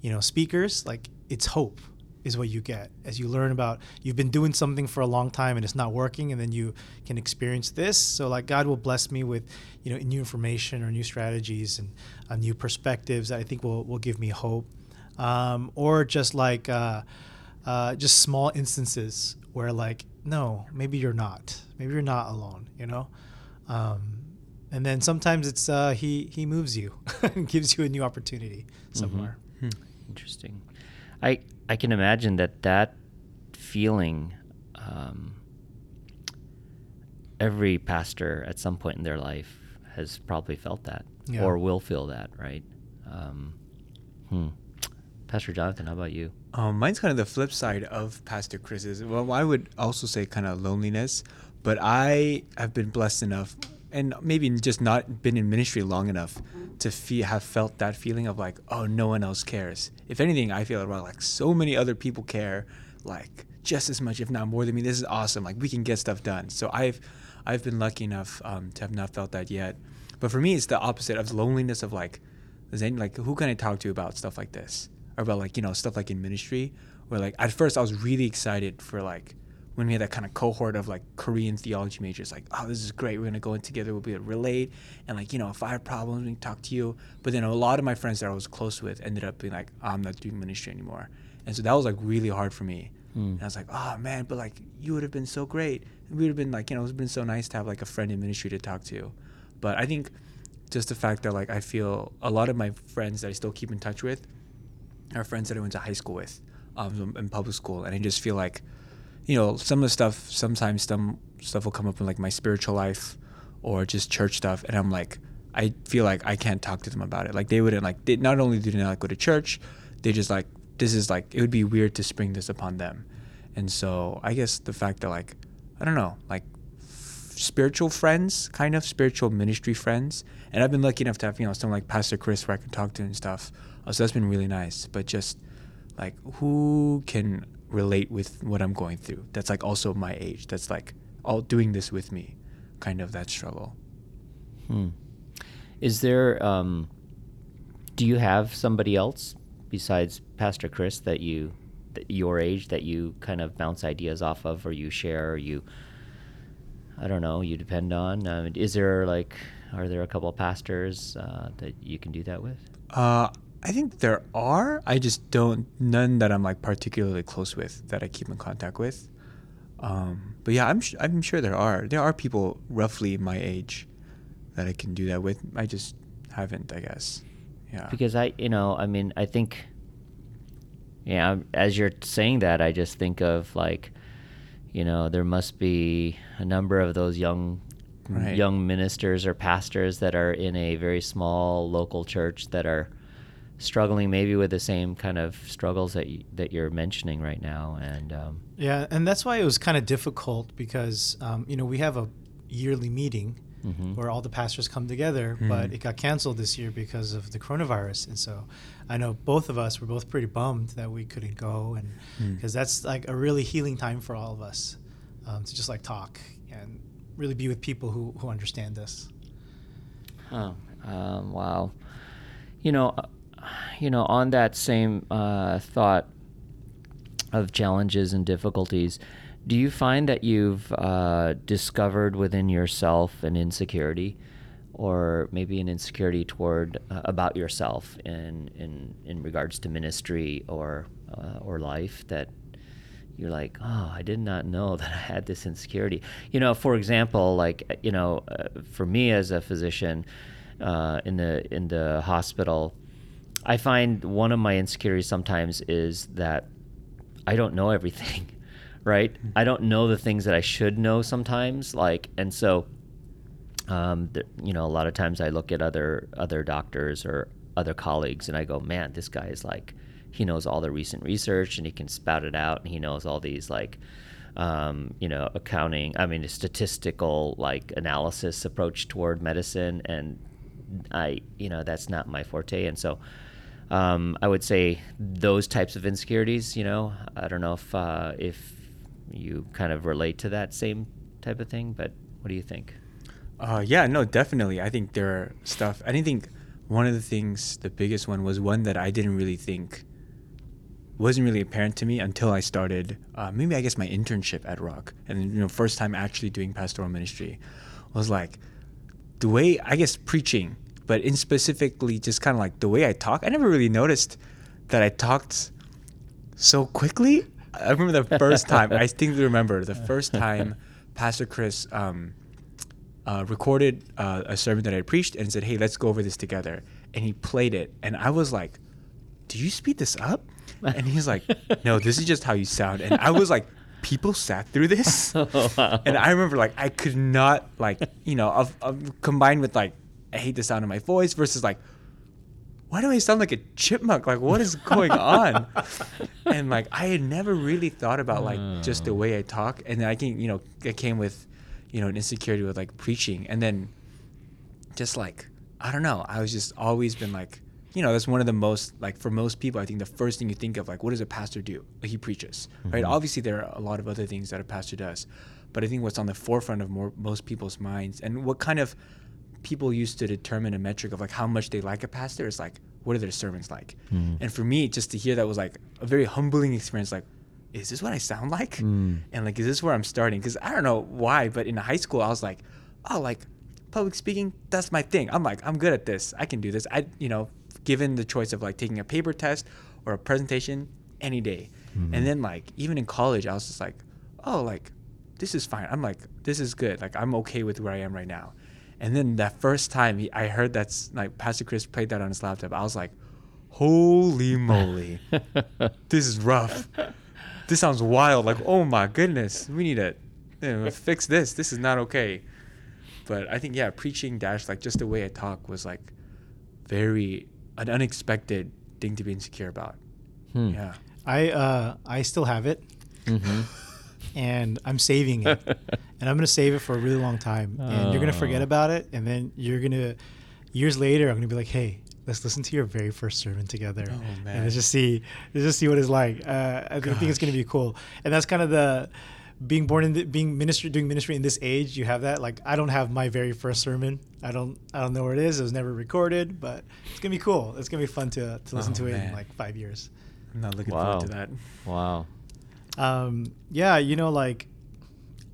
you know speakers like it's hope is what you get. As you learn about you've been doing something for a long time and it's not working and then you can experience this. So like god will bless me with you know new information or new strategies and uh, new perspectives that i think will, will give me hope. Um, or just like uh, uh, just small instances where like no maybe you're not maybe you're not alone you know um, and then sometimes it's uh, he he moves you [laughs] and gives you a new opportunity somewhere Interesting. I I can imagine that that feeling. Um, every pastor at some point in their life has probably felt that, Yeah. or will feel that, right? Um, hmm. Pastor Jonathan, how about you? Um, mine's kind of the flip side of Pastor Chris's. Well, I would also say kind of loneliness, but I have been blessed enough, and maybe just not been in ministry long enough to feel have felt that feeling of like, oh, no one else cares. If anything, I feel about like so many other people care, like just as much, if not more than me. This is awesome. Like we can get stuff done. So I've I've been lucky enough um, to have not felt that yet. But for me, it's the opposite of loneliness of like, is any, like who can I talk to about stuff like this? About like you know stuff like in ministry where like at first I was really excited for like when we had that kind of cohort of like Korean theology majors like oh this is great we're gonna go in together we'll be able to relate and like you know if I have problems we can talk to you. But then a lot of my friends that I was close with ended up being like oh, I'm not doing ministry anymore. And so that was like really hard for me. Hmm. And I was like oh man but like you would have been so great. We would have been like you know it's been so nice to have like a friend in ministry to talk to. But I think just the fact that like I feel a lot of my friends that I still keep in touch with are friends that I went to high school with um, in public school, and I just feel like, you know, some of the stuff sometimes some stuff will come up in like my spiritual life or just church stuff, and I'm like, I feel like I can't talk to them about it. Like they wouldn't like. They, not only do they not go to church, they just like this is like it would be weird to spring this upon them, and so I guess the fact that like I don't know like spiritual friends, kind of spiritual ministry friends. And I've been lucky enough to have, you know, someone like Pastor Chris where I can talk to and stuff. Uh, so that's been really nice. But just like who can relate with what I'm going through? That's like also my age. That's like all doing this with me, kind of that struggle. Hmm. Is there? Um, do you have somebody else besides Pastor Chris that you, that your age, that you kind of bounce ideas off of, or you share, or you? I don't know. You depend on. Um, is there like? Are there a couple of pastors uh, that you can do that with? Uh, I think there are. I just don't none that I'm like particularly close with that I keep in contact with. Um, but yeah, I'm sh- I'm sure there are. There are people roughly my age that I can do that with. I just haven't, I guess. Yeah. because I, you know, I mean, I think, yeah, as you're saying that, I just think of like, you know, there must be a number of those young, Right. young ministers or pastors that are in a very small local church that are struggling maybe with the same kind of struggles that you, that you're mentioning right now, and um, Yeah, and that's why it was kind of difficult because um, you know we have a yearly meeting Mhm. where all the pastors come together, Mhm. but it got canceled this year because of the coronavirus, and so I know both of us were both pretty bummed that we couldn't go, and Mm. because that's like a really healing time for all of us um, to just like talk and really be with people who who understand us. Oh, um, wow. You know, uh, you know, on that same uh, thought of challenges and difficulties, do you find that you've uh, discovered within yourself an insecurity, or maybe an insecurity toward uh, about yourself in in in regards to ministry or uh, or life that you're like, oh, I did not know [laughs] that I had this insecurity. You know, for example, like you know, uh, for me as a physician uh, in the in the hospital, I find one of my insecurities sometimes is that I don't know everything, [laughs] right? I don't know the things that I should know sometimes, like, and so, um, th- you know, a lot of times I look at other other doctors or other colleagues, and I go, man, this guy is like, he knows all the recent research, and he can spout it out, and he knows all these like. Um, you know, accounting. I mean, a statistical like analysis approach toward medicine, and I, you know, that's not my forte. And so, um, I would say those types of insecurities. You know, I don't know if uh, if you kind of relate to that same type of thing, but what do you think? Uh, yeah, no, definitely. I think there are stuff. I didn't think one of the things, the biggest one, was one that I didn't really think wasn't really apparent to me until I started. Uh, maybe I guess my internship at Rock, and you know, first time actually doing pastoral ministry, was like the way I guess preaching, but in specifically just kind of like the way I talk. I never really noticed that I talked so quickly. I remember the first time. I [laughs] distinctly remember the first time Pastor Chris. Um, uh, recorded uh, a sermon that I preached and said, "Hey, let's go over this together." And he played it, and I was like, "Do you speed this up?" And he's like, "No, this is just how you sound." And I was like, "People sat through this," [laughs] and I remember like I could not like you know of, of combined with like I hate the sound of my voice versus like why do I sound like a chipmunk? Like, what is going on? [laughs] and like, I had never really thought about like just the hmm. way I talk. And then I can, you know, it came with, you know, an insecurity with like preaching. And then just like, I don't know, I was just always been like, you know, that's one of the most, like, for most people, I think the first thing you think of, like, what does a pastor do? He preaches, right? Mm-hmm. Obviously, there are a lot of other things that a pastor does. But I think what's on the forefront of more, most people's minds and what kind of people used to determine a metric of like how much they like a pastor is like what are their sermons like? Mm. And for me just to hear that was like a very humbling experience like is this what i sound like? Mm. And like is this where i'm starting? Because i don't know why but in high school i was like oh like public speaking that's my thing. I'm like i'm good at this. I can do this. I you know given the choice of like taking a paper test or a presentation any day. Mm-hmm. And then like even in college i was just like oh like this is fine. I'm like this is good. Like i'm okay with where i am right now and then that first time he, I heard that like Pastor Chris played that on his laptop, I was like, "Holy [laughs] moly, this is rough. This sounds wild. Like, oh my goodness, we need to you know, fix this. This is not okay." But I think yeah, preaching dash like just the way I talk was like very an unexpected thing to be insecure about. Hmm. Yeah. I uh, I still have it, Mm-hmm. And I'm saving it, [laughs] and I'm gonna save it for a really long time. And you're gonna forget Oh. about it, and then you're gonna years later, I'm gonna be like, hey. Let's listen to your very first sermon together, Oh, and let's just see, let's just see what it's like. Uh, I think it's gonna be cool, and that's kind of the being born in the, being ministry doing ministry in this age. You have that. Like I don't have my very first sermon. I don't I don't know where it is. It was never recorded, but it's gonna be cool. It's gonna be fun to to listen Oh, to it in like five years. I'm not looking Wow. forward to that. Wow. Um, yeah, you know, like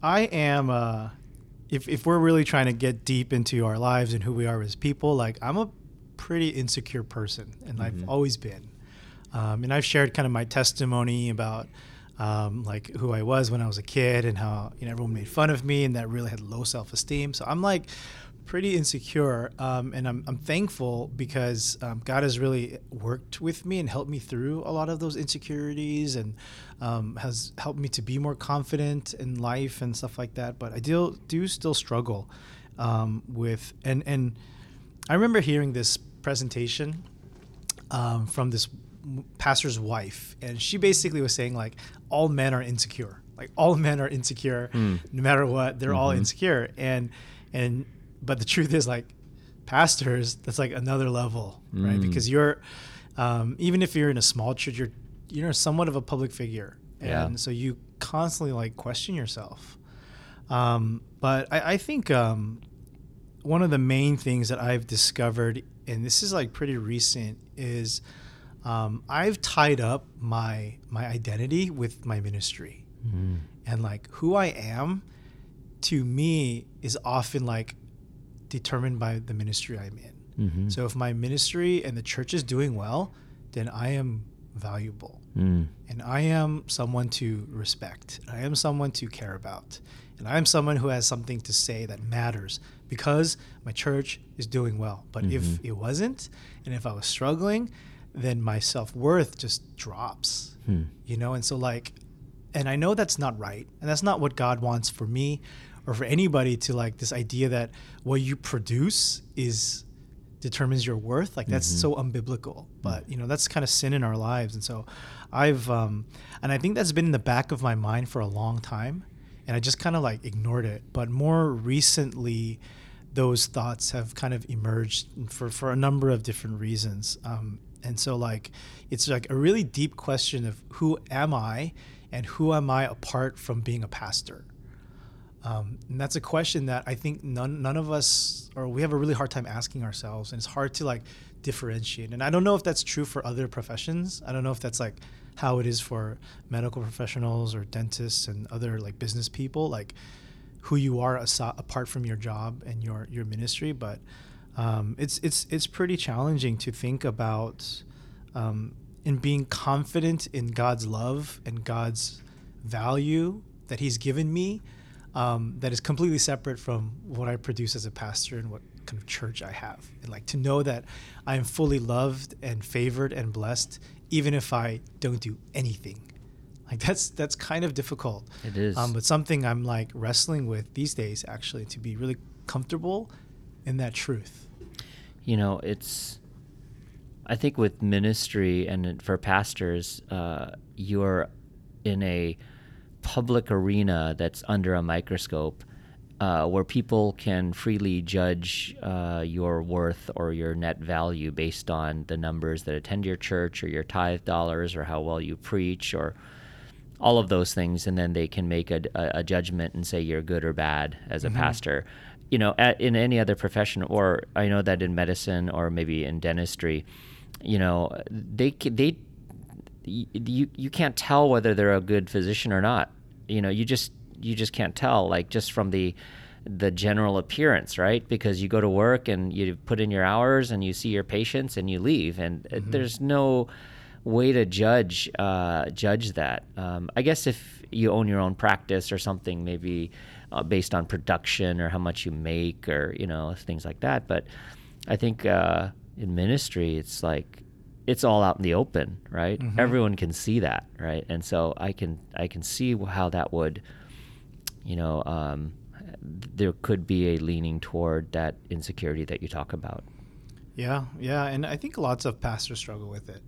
I am. Uh, if if we're really trying to get deep into our lives and who we are as people, like I'm a pretty insecure person, and I've always been. Um, and I've shared kind of my testimony about um, like who I was when I was a kid and how you know everyone made fun of me and that really had low self esteem. So I'm like pretty insecure, um, and I'm, I'm thankful because um, God has really worked with me and helped me through a lot of those insecurities and um, has helped me to be more confident in life and stuff like that. But I do do still struggle um, with and and I remember hearing this presentation um, from this pastor's wife, and she basically was saying like all men are insecure, like all [laughs] men are insecure, Hmm. no matter what, they're all Mhm. insecure, and and but the truth is like pastors, that's like another level, right? Mm. Because you're um, even if you're in a small church, you're you're somewhat of a public figure, Yeah. and so you constantly like question yourself. Um, but I, I think um, one of the main things that I've discovered, and this is like pretty recent, is um, I've tied up my my identity with my ministry, Mm. and like who I am, to me is often like determined by the ministry I'm in. Mm-hmm. So if my ministry and the church is doing well, then I am valuable Mm. and I am someone to respect. I am someone to care about. And I am someone who has something to say that matters because my church is doing well. But if Mhm. it wasn't, and if I was struggling, then my self worth just drops, Hmm. you know? And so, like, and I know that's not right, and that's not what God wants for me or for anybody to like this idea that what you produce is determines your worth. Like that's so unbiblical. But you know that's kind of sin in our lives, and so I've um, and I think that's been in the back of my mind for a long time, and I just kind of like ignored it. But more recently, those thoughts have kind of emerged for for a number of different reasons. Um, and so like it's like a really deep question of who am I and who am I apart from being a pastor? Um, and that's a question that I think none none of us or we have a really hard time asking ourselves, and it's hard to like differentiate. And I don't know if that's true for other professions. I don't know if that's like how it is for medical professionals or dentists and other like business people, like who you are asa- apart from your job and your your ministry. But um, it's it's it's pretty challenging to think about um, in being confident in God's love and God's value that He's given me. Um, that is completely separate from what I produce as a pastor and what kind of church I have. And like to know that I am fully loved and favored and blessed, even if I don't do anything. Like that's that's kind of difficult. It is. Um, but something I'm like wrestling with these days, actually, to be really comfortable in that truth. you know it's i think with ministry and for pastors uh, you're in a public arena that's under a microscope uh, where people can freely judge uh, your worth or your net value based on the numbers that attend your church or your tithe dollars or how well you preach or all of those things, and then they can make a, a, judgment and say you're good or bad as a pastor. You know, at, in any other profession, or I know that in medicine or maybe in dentistry, you know, they they you you can't tell whether they're a good physician or not. You know, you just you just can't tell like just from the the general appearance, right? Because you go to work and you put in your hours and you see your patients and you leave, and uh, there's no way to judge uh, judge that. Um, I guess if you own your own practice or something, maybe uh, based on production or how much you make or you know things like that. But I think uh, in ministry, it's like it's all out in the open, right? Everyone can see that, right? And so I can I can see how that would, you know, um, there could be a leaning toward that insecurity that you talk about. Yeah, yeah, and I think lots of pastors struggle with it.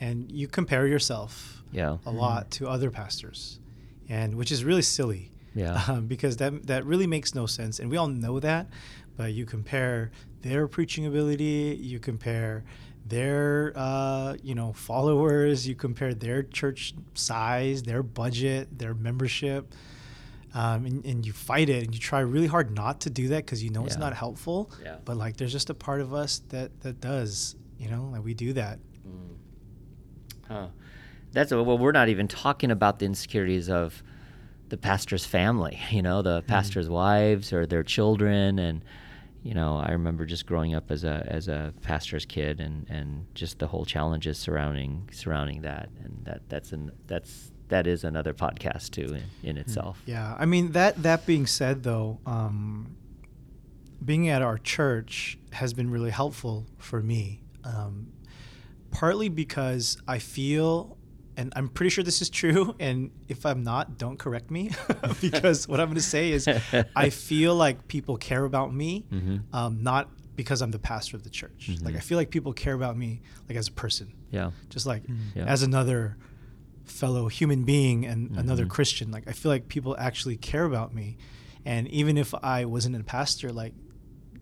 And you compare yourself Yeah. a lot to other pastors, and which is really silly. Yeah. [laughs] Um, because that that really makes no sense, and we all know that. But you compare their preaching ability, you compare their uh, you know followers, you compare their church size, their budget, their membership. Um, and, and you fight it and you try really hard not to do that because you know it's not helpful Yeah. but like there's just a part of us that that does you know like we do that Huh. That's well. We're not even talking about the insecurities of the pastor's family. [laughs] You know, the pastor's wives or their children, and you know, I remember just growing up as a as a pastor's kid, and and just the whole challenges surrounding surrounding that, and that that's an that's that is another podcast too in, in itself. Yeah, I mean that. That being said, though, um, being at our church has been really helpful for me. Um, partly because I feel, and I'm pretty sure this is true, and if I'm not, don't correct me, [laughs] because what I'm going to say is, [laughs] I feel like people care about me, Mhm. um, not because I'm the pastor of the church. Like Mhm. I feel like people care about me, like as a person. Yeah. just like Yeah. as another fellow human being and another Mhm. Christian. Like I feel like people actually care about me, and even if I wasn't a pastor, like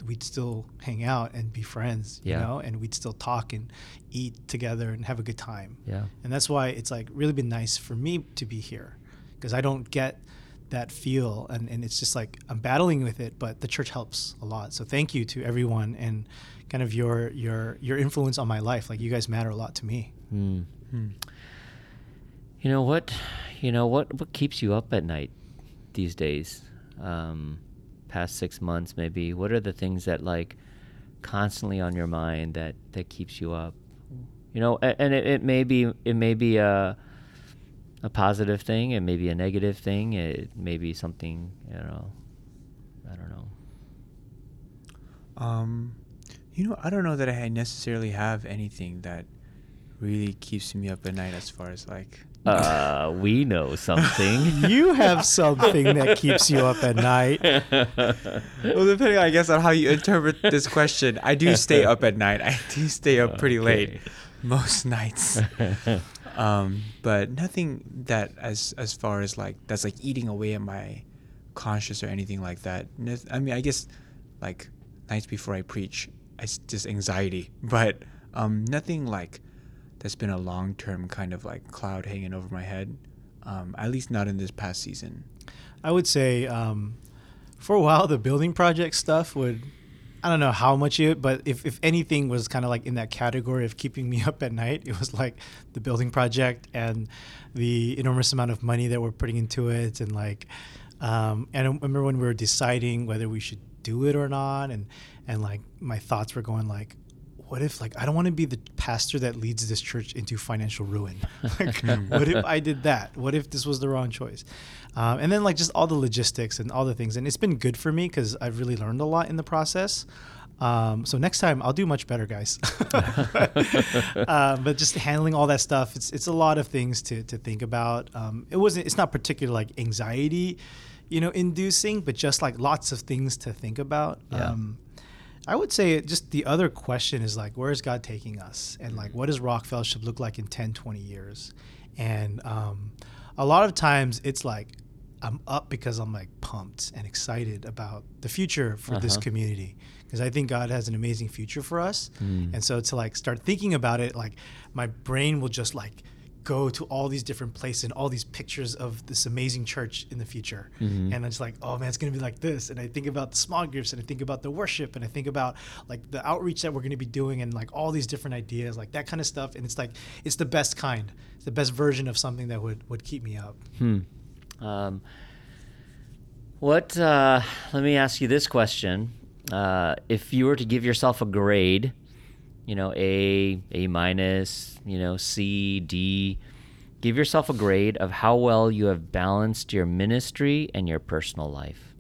we'd still hang out and be friends, Yeah. you know, and we'd still talk and eat together and have a good time. Yeah. And that's why it's like really been nice for me to be here because I don't get that feel and, and it's just like I'm battling with it, but the church helps a lot. So thank you to everyone and kind of your your your influence on my life. Like you guys matter a lot to me. Mm. Hmm. You know what? You know what? What keeps you up at night these days? Um, past six months, maybe. What are the things that like constantly on your mind that that keeps you up? You know, a- and it, it may be it may be a a positive thing. It may be a negative thing. It may be something you know. I don't know. Um, you know, I don't know that I necessarily have anything that really keeps me up at night as far as like Uh, we know [laughs] something. You have something that keeps you up at night. [laughs] well, depending, I guess, on how you interpret this question, I do stay up at night. I do stay up pretty late most nights. [laughs] um, but nothing that as as far as like that's like eating away at my conscience or anything like that. I mean, I guess like nights before I preach, it's just anxiety, but um, nothing like that's been a long term kind of like cloud hanging over my head. Um, at least not in this past season. I would say um, for a while the building project stuff would I don't know how much it, but if, if anything was kind of like in that category of keeping me [laughs] up at night, it was like the building project and the enormous amount of money that we're putting into it, and like, um, and I remember when we were deciding whether we should do it or not, and and like my thoughts were going like, what if like I don't want to be the pastor that leads this church into financial ruin? [laughs] like, what if I did that? What if this was the wrong choice? Um, and then like just all the logistics and all the things, and it's been good for me because I've really learned a lot in the process. Um, so next time I'll do much better, guys. uh, [laughs] but just handling all that stuff, it's it's a lot of things to to think about. Um, it wasn't. It's not particular like anxiety, you know, inducing, but just like lots of things to think about. Yeah. Um, I would say just the other question is like, where is God taking us? And like, what does Rock Fellowship look like in 10, 20 years? And um, a lot of times it's like, I'm up because I'm like pumped and excited about the future for this Uh-huh. community because I think God has an amazing future for us. Mm. And so to like start thinking about it, like my brain will just like go to all these different places and all these pictures of this amazing church in the future. Mhm. And it's like, oh man, it's gonna be like this. And I think about the small groups and I think about the worship and I think about like the outreach that we're gonna be doing and like all these different ideas, like that kind of stuff. And it's like it's the best kind. It's the best version of something that would would keep me up. Hmm. Um, what? Uh, let me ask you this question: uh, If you were to give yourself a grade, you know, A, A minus, you know, C, D, give yourself a grade of how well you have balanced your ministry and your personal life.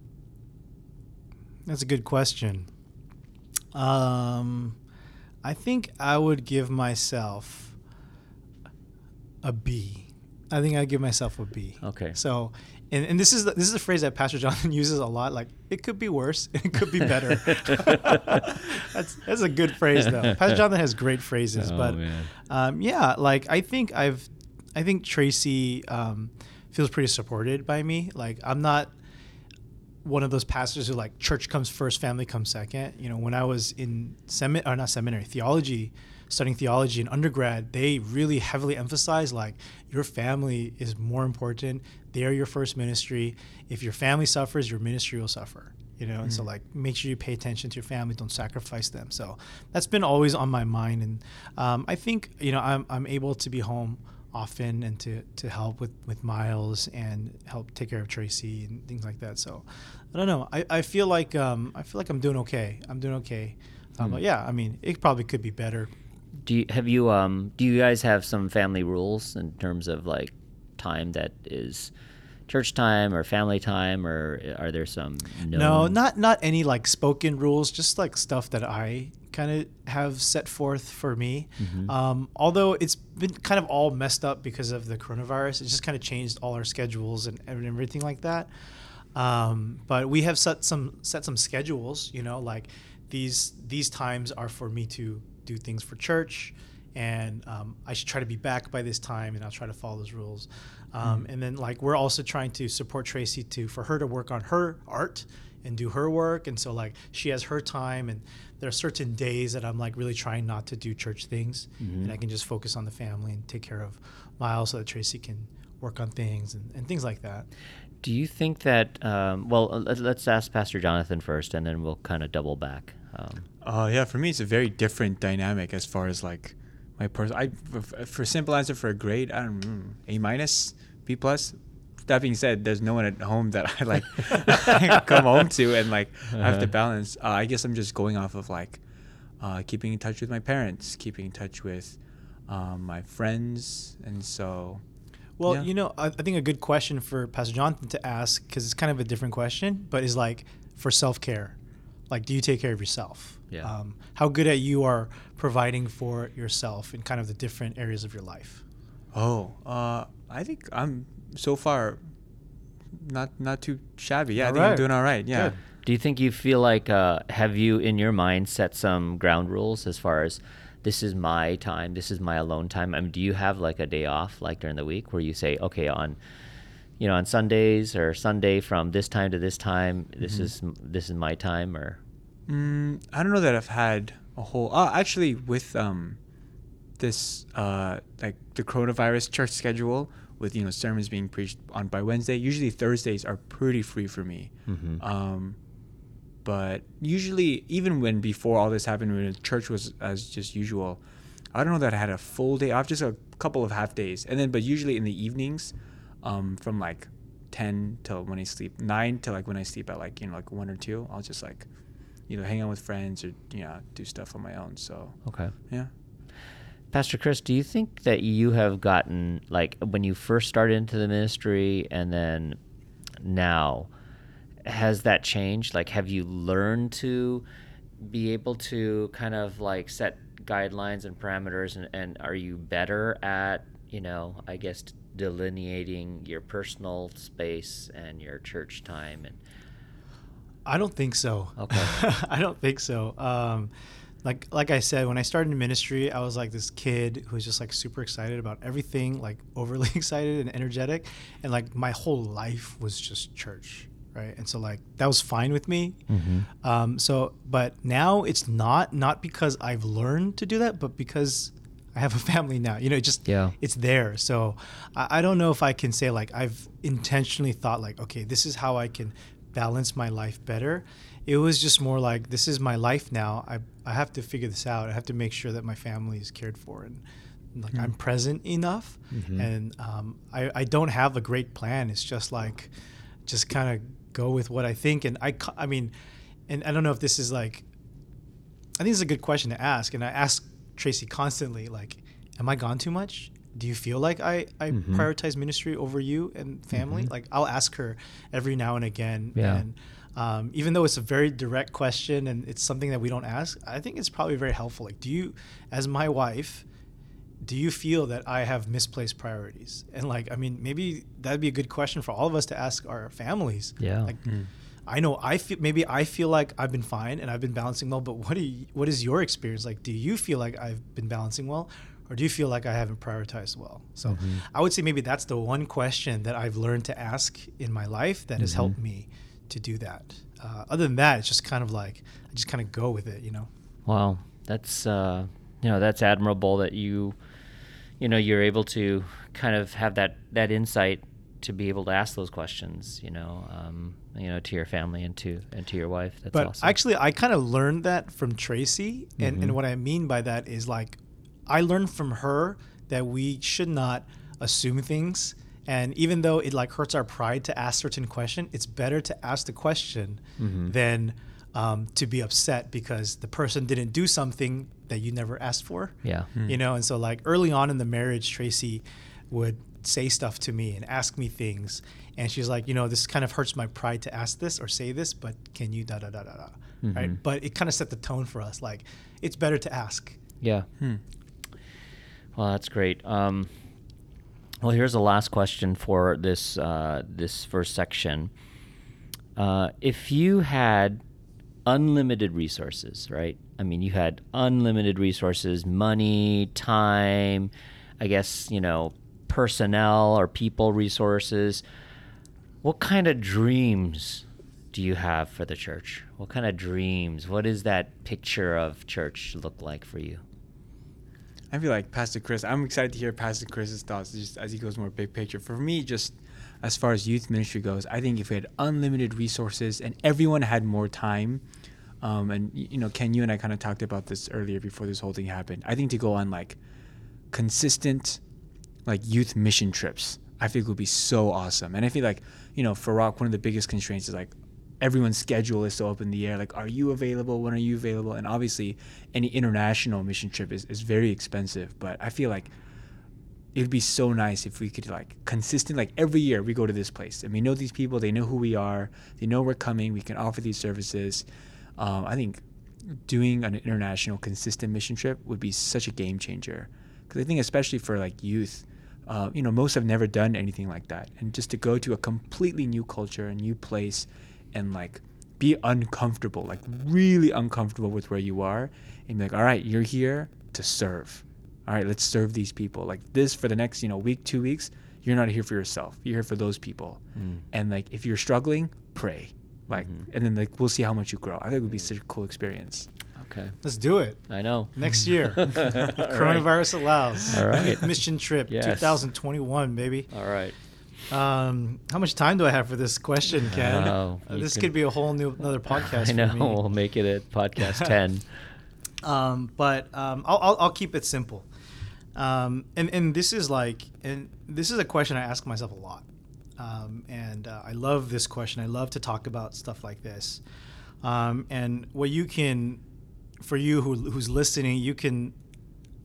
That's a good question. Um, I think I would give myself a B. I think I'd give myself a B. Okay. So, and, and this is the, this is a phrase that Pastor Jonathan [laughs] uses a lot. Like it could be worse, [laughs] it could be better. [laughs] that's that's a good phrase though. Pastor Jonathan has great phrases, Oh, but um, yeah, like I think I've, I think Tracy um, feels pretty supported by me. Like I'm not one of those pastors who like church comes first, family comes second. You know, when I was in semi or not seminary theology, studying theology in undergrad, they really heavily emphasize like your family is more important. They are your first ministry. If your family suffers, your ministry will suffer. You know, and so like make sure you pay attention to your family. Don't sacrifice them. So that's been always on my mind, and um, I think you know I'm I'm able to be home often and to, to help with, with Miles and help take care of Tracy and things like that. So I don't know. I, I feel like um, I feel like I'm doing okay. I'm doing okay. Um, Hmm. But yeah, I mean, it probably could be better. Do you have you um do you guys have some family rules in terms of like time that is church time or family time or are there some No, not not any like spoken rules, just like stuff that I kind of have set forth for me. Mhm. Um, although it's been kind of all messed up because of the coronavirus, it just kind of changed all our schedules and and everything like that. Um, but we have set some set some schedules. You know, like these these times are for me to do things for church, and um, I should try to be back by this time, and I'll try to follow those rules. Um, And then like we're also trying to support Tracy to for her to work on her art and do her work, and so like she has her time, and there are certain days that I'm like really trying not to do church things, Mhm. and I can just focus on the family and take care of Miles so that Tracy can work on things and, and things like that. Do you think that? Um, well, uh, let- let's ask Pastor Jonathan first, and then we'll kind of double back. Um, Uh, yeah, for me, it's a very different dynamic as far as like my person. I for, simple answer for a grade, I don't know, A minus, B plus. That being said, there's no one at home that I like [laughs] come home to and like I have to Uh-huh. balance. Uh, I guess I'm just going off of like uh, keeping in touch with my parents, keeping in touch with um, my friends, and so Well, Yeah. you know, I, I think a good question for Pastor Jonathan to ask, because it's kind of a different question, but is like for self care. Like, do you take care of yourself? Yeah. Um, how good at you are providing for yourself in kind of the different areas of your life? Oh, uh, I think I'm so far not not too shabby. Yeah, I All think I'm doing all right. Yeah. Good. Do you think you feel like uh, have you in your mind set some ground rules as far as this is my time, this is my alone time? I mean, do you have like a day off like during the week where you say, okay, on you know on Sundays or Sunday from this time to this time, this Mm-hmm. is this is my time or Mm, I don't know that I've had a whole. Oh, actually, with um, this uh, like the coronavirus church schedule, with you know sermons being preached on by Wednesday. Usually Thursdays are pretty free for me. Mhm. Um, but usually, even when before all this happened, when church was as just usual, I don't know that I had a full day off, just a couple of half days, and then but usually in the evenings, um, from like ten till when I sleep, nine till like when I sleep at like you know like one or two, I'll just like, you know, hang out with friends or you know do stuff on my own. So okay. yeah. Pastor Chris, do you think that you have gotten like when you first started into the ministry and then now has that changed? Like have you learned to be able to kind of like set guidelines and parameters and, and are you better at, you know, I guess delineating your personal space and your church time and I don't think so. Okay. [laughs] I don't think so. Um, like like I said, when I started in ministry, I was like this kid who was just like super excited about everything, like [laughs] overly excited and energetic, and like my whole life was just church, right? And so like that was fine with me. Um, so, but now it's not not because I've learned to do that, but because I have a family now. You know, it just Yeah. it's there. So I, I don't know if I can say like I've intentionally thought like, okay, this is how I can balance my life better. It was just more like this is my life now. I I have to figure this out. I have to make sure that my family is cared for and like I'm present enough. And um, I I don't have a great plan. It's just like just kind of go with what I think. And I I mean, and I don't know if this is like I think it's a good question to ask, and I ask Tracy constantly, like, "Am I gone too much? Do you feel like I I Mhm. prioritize ministry over you and family?" Like, I'll ask her every now and again, Yeah. and um, even though it's a very direct question and it's something that we don't ask, I think it's probably very helpful. Like, do you, as my wife, do you feel that I have misplaced priorities? And like, I mean, maybe that'd be a good question for all of us to ask our families. Yeah. Like, I know I feel maybe I feel like I've been fine and I've been balancing well, but what do you, what is your experience like? Do you feel like I've been balancing well, or do you feel like I haven't prioritized well? So I would say maybe that's the one question that I've learned to ask in my life that has helped me to do that. Uh, other than that, it's just kind of like I just kind of go with it, you know. Wow, that's uh, you know that's admirable that you you know you're able to kind of have that that insight to be able to ask those questions. You know, um, you know to your family and to and to your wife. That's but awesome. actually, I kind of learned that from Tracy, and, Mhm. and what I mean by that is like I learned from her that we should not assume things. And even though it like hurts our pride to ask certain question, it's better to ask the question Mhm. than um, to be upset because the person didn't do something that you never asked for. yeah. You know, and so like early on in the marriage, Tracy would say stuff to me and ask me things, and she's like, you know, this kind of hurts my pride to ask this or say this, but can you da da da da da, Mhm. right? But it kind of set the tone for us. Like, it's better to ask. Yeah. Hmm. Well, that's great. Um, well, here's the last question for this uh, this first section. Uh, if you had unlimited resources, right? I mean, you had unlimited resources, money, time, I guess, you know, personnel or people resources. What kind of dreams do you have for the church? What kind of dreams? What does that picture of church look like for you? I feel like Pastor Chris. I'm excited to hear Pastor Chris's thoughts just as he goes more big picture. For me, just as far as youth ministry goes, I think if we had unlimited resources and everyone had more time, um, and you know, Ken, you and I kind of talked about this earlier before this whole thing happened. I think to go on like consistent, like youth mission trips, I think would be so awesome. And I feel like you know, for Rock, one of the biggest constraints is like everyone's schedule is so up in the air. Like, are you available? When are you available? And obviously, any international mission trip is, is very expensive. But I feel like it would be so nice if we could like consistent, like every year we go to this place and we know these people. They know who we are. They know we're coming. We can offer these services. Um, I think doing an international consistent mission trip would be such a game changer because I think especially for like youth uh, you know, most have never done anything like that, and just to go to a completely new culture, a new place, and like be uncomfortable, like really uncomfortable with where you are, and be like, all right, you're here to serve. All right, let's serve these people. Like this for the next, you know, week, two weeks. You're not here for yourself. You're here for those people. Mm. And like, if you're struggling, pray. Like, and then like, we'll see how much you grow. I think it would be such a cool experience. Okay. Let's do it I know. next year. [laughs] Coronavirus allows. All right. Mission trip Yes. 2021, maybe. All right. Um, how much time do I have for this question, Ken? Oh, Uh, this can- could be a whole new another [laughs] podcast. I know. For me. We'll make it at podcast [laughs] 10. Um, but um, I'll, I'll, I'll keep it simple. Um, and, and this is like, and this is a question I ask myself a lot. Um, and uh, I love this question. I love to talk about stuff like this. Um, and what you can, for you who, who's listening, you can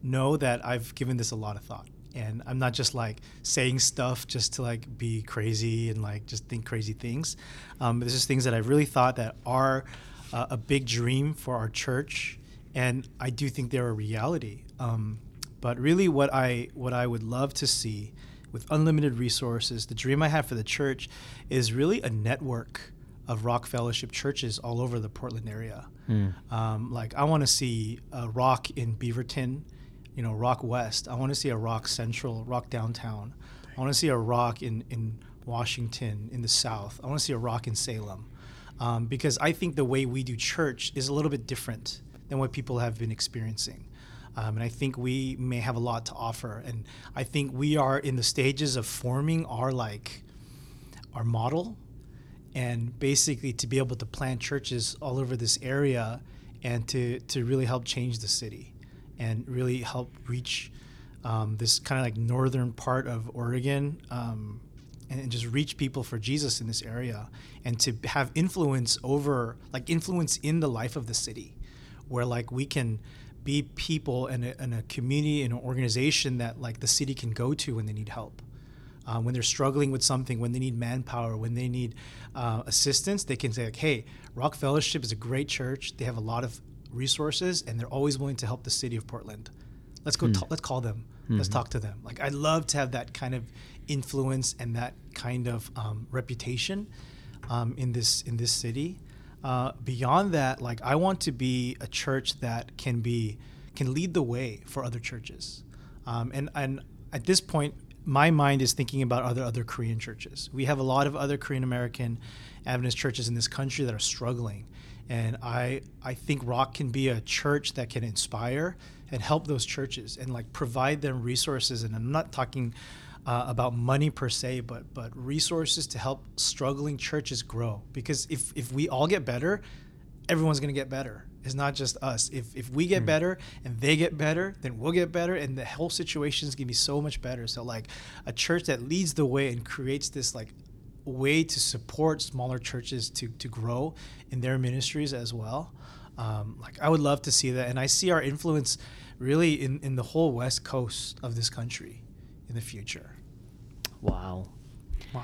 know that I've given this a lot of thought. And I'm not just like saying stuff just to like be crazy and like just think crazy things. Um, this is things that I've really thought that are uh, a big dream for our church, and I do think they're a reality. Um, but really, what I what I would love to see with unlimited resources, the dream I have for the church is really a network of Rock Fellowship churches all over the Portland area. Um, like I want to see a Rock in Beaverton, you know, Rock West. I want to see a Rock Central, Rock Downtown. I want to see a Rock in in Washington in the South. I want to see a Rock in Salem, um, because I think the way we do church is a little bit different than what people have been experiencing. Um, and I think we may have a lot to offer. And I think we are in the stages of forming our like our model and basically to be able to plant churches all over this area and to, to really help change the city and really help reach um, this kind of like northern part of Oregon um, and, and just reach people for Jesus in this area and to have influence over like influence in the life of the city where like we can be people in a, in a community and an organization that like the city can go to when they need help uh, when they're struggling with something, when they need manpower, when they need uh, assistance, they can say like, "Hey, Rock Fellowship is a great church. They have a lot of resources, and they're always willing to help the city of Portland. Let's go. ta- let's call them. Let's talk to them. Like, I'd love to have that kind of influence and that kind of um, reputation um, in this in this city. Uh, beyond that, like, I want to be a church that can be can lead the way for other churches. Um, and and at this point, my mind is thinking about other other Korean churches. We have a lot of other Korean American Adventist churches in this country that are struggling, and I I think Rock can be a church that can inspire and help those churches and like provide them resources. And I'm not talking uh, about money per se, but but resources to help struggling churches grow. Because if if we all get better, everyone's gonna get better. It's not just us. If if we get better and they get better, then we'll get better, and the whole situation is gonna be so much better. So like a church that leads the way and creates this like way to support smaller churches to to grow in their ministries as well. Um, like I would love to see that, and I see our influence really in in the whole west coast of this country in the future. Wow. Wow.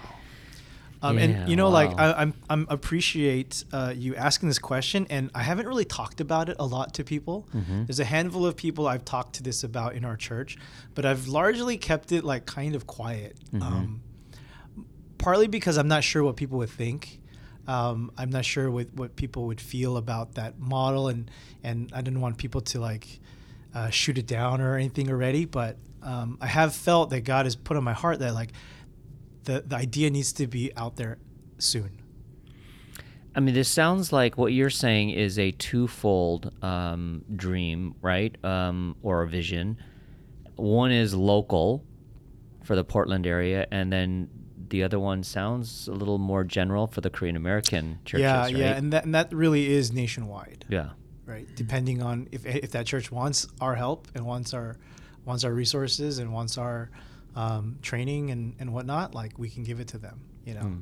Um, Yeah, and you know, like wow. I, I'm, I'm appreciate uh, you asking this question, and I haven't really talked about it a lot to people. Mm-hmm. There's a handful of people I've talked to this about in our church, but I've largely kept it like kind of quiet. Mm-hmm. Um, partly because I'm not sure what people would think. Um, I'm not sure what, what people would feel about that model, and and I didn't want people to like uh, shoot it down or anything already. But um, I have felt that God has put on my heart that like the the idea needs to be out there soon. I mean, this sounds like what you're saying is a twofold um, dream, right? Um, or a vision. One is local for the Portland area, and then the other one sounds a little more general for the Korean American churches, yeah, right? yeah, and that and that really is nationwide, yeah. right? Depending on if if that church wants our help and wants our wants our resources and wants our um, training and and whatnot, like we can give it to them, you know. Hmm.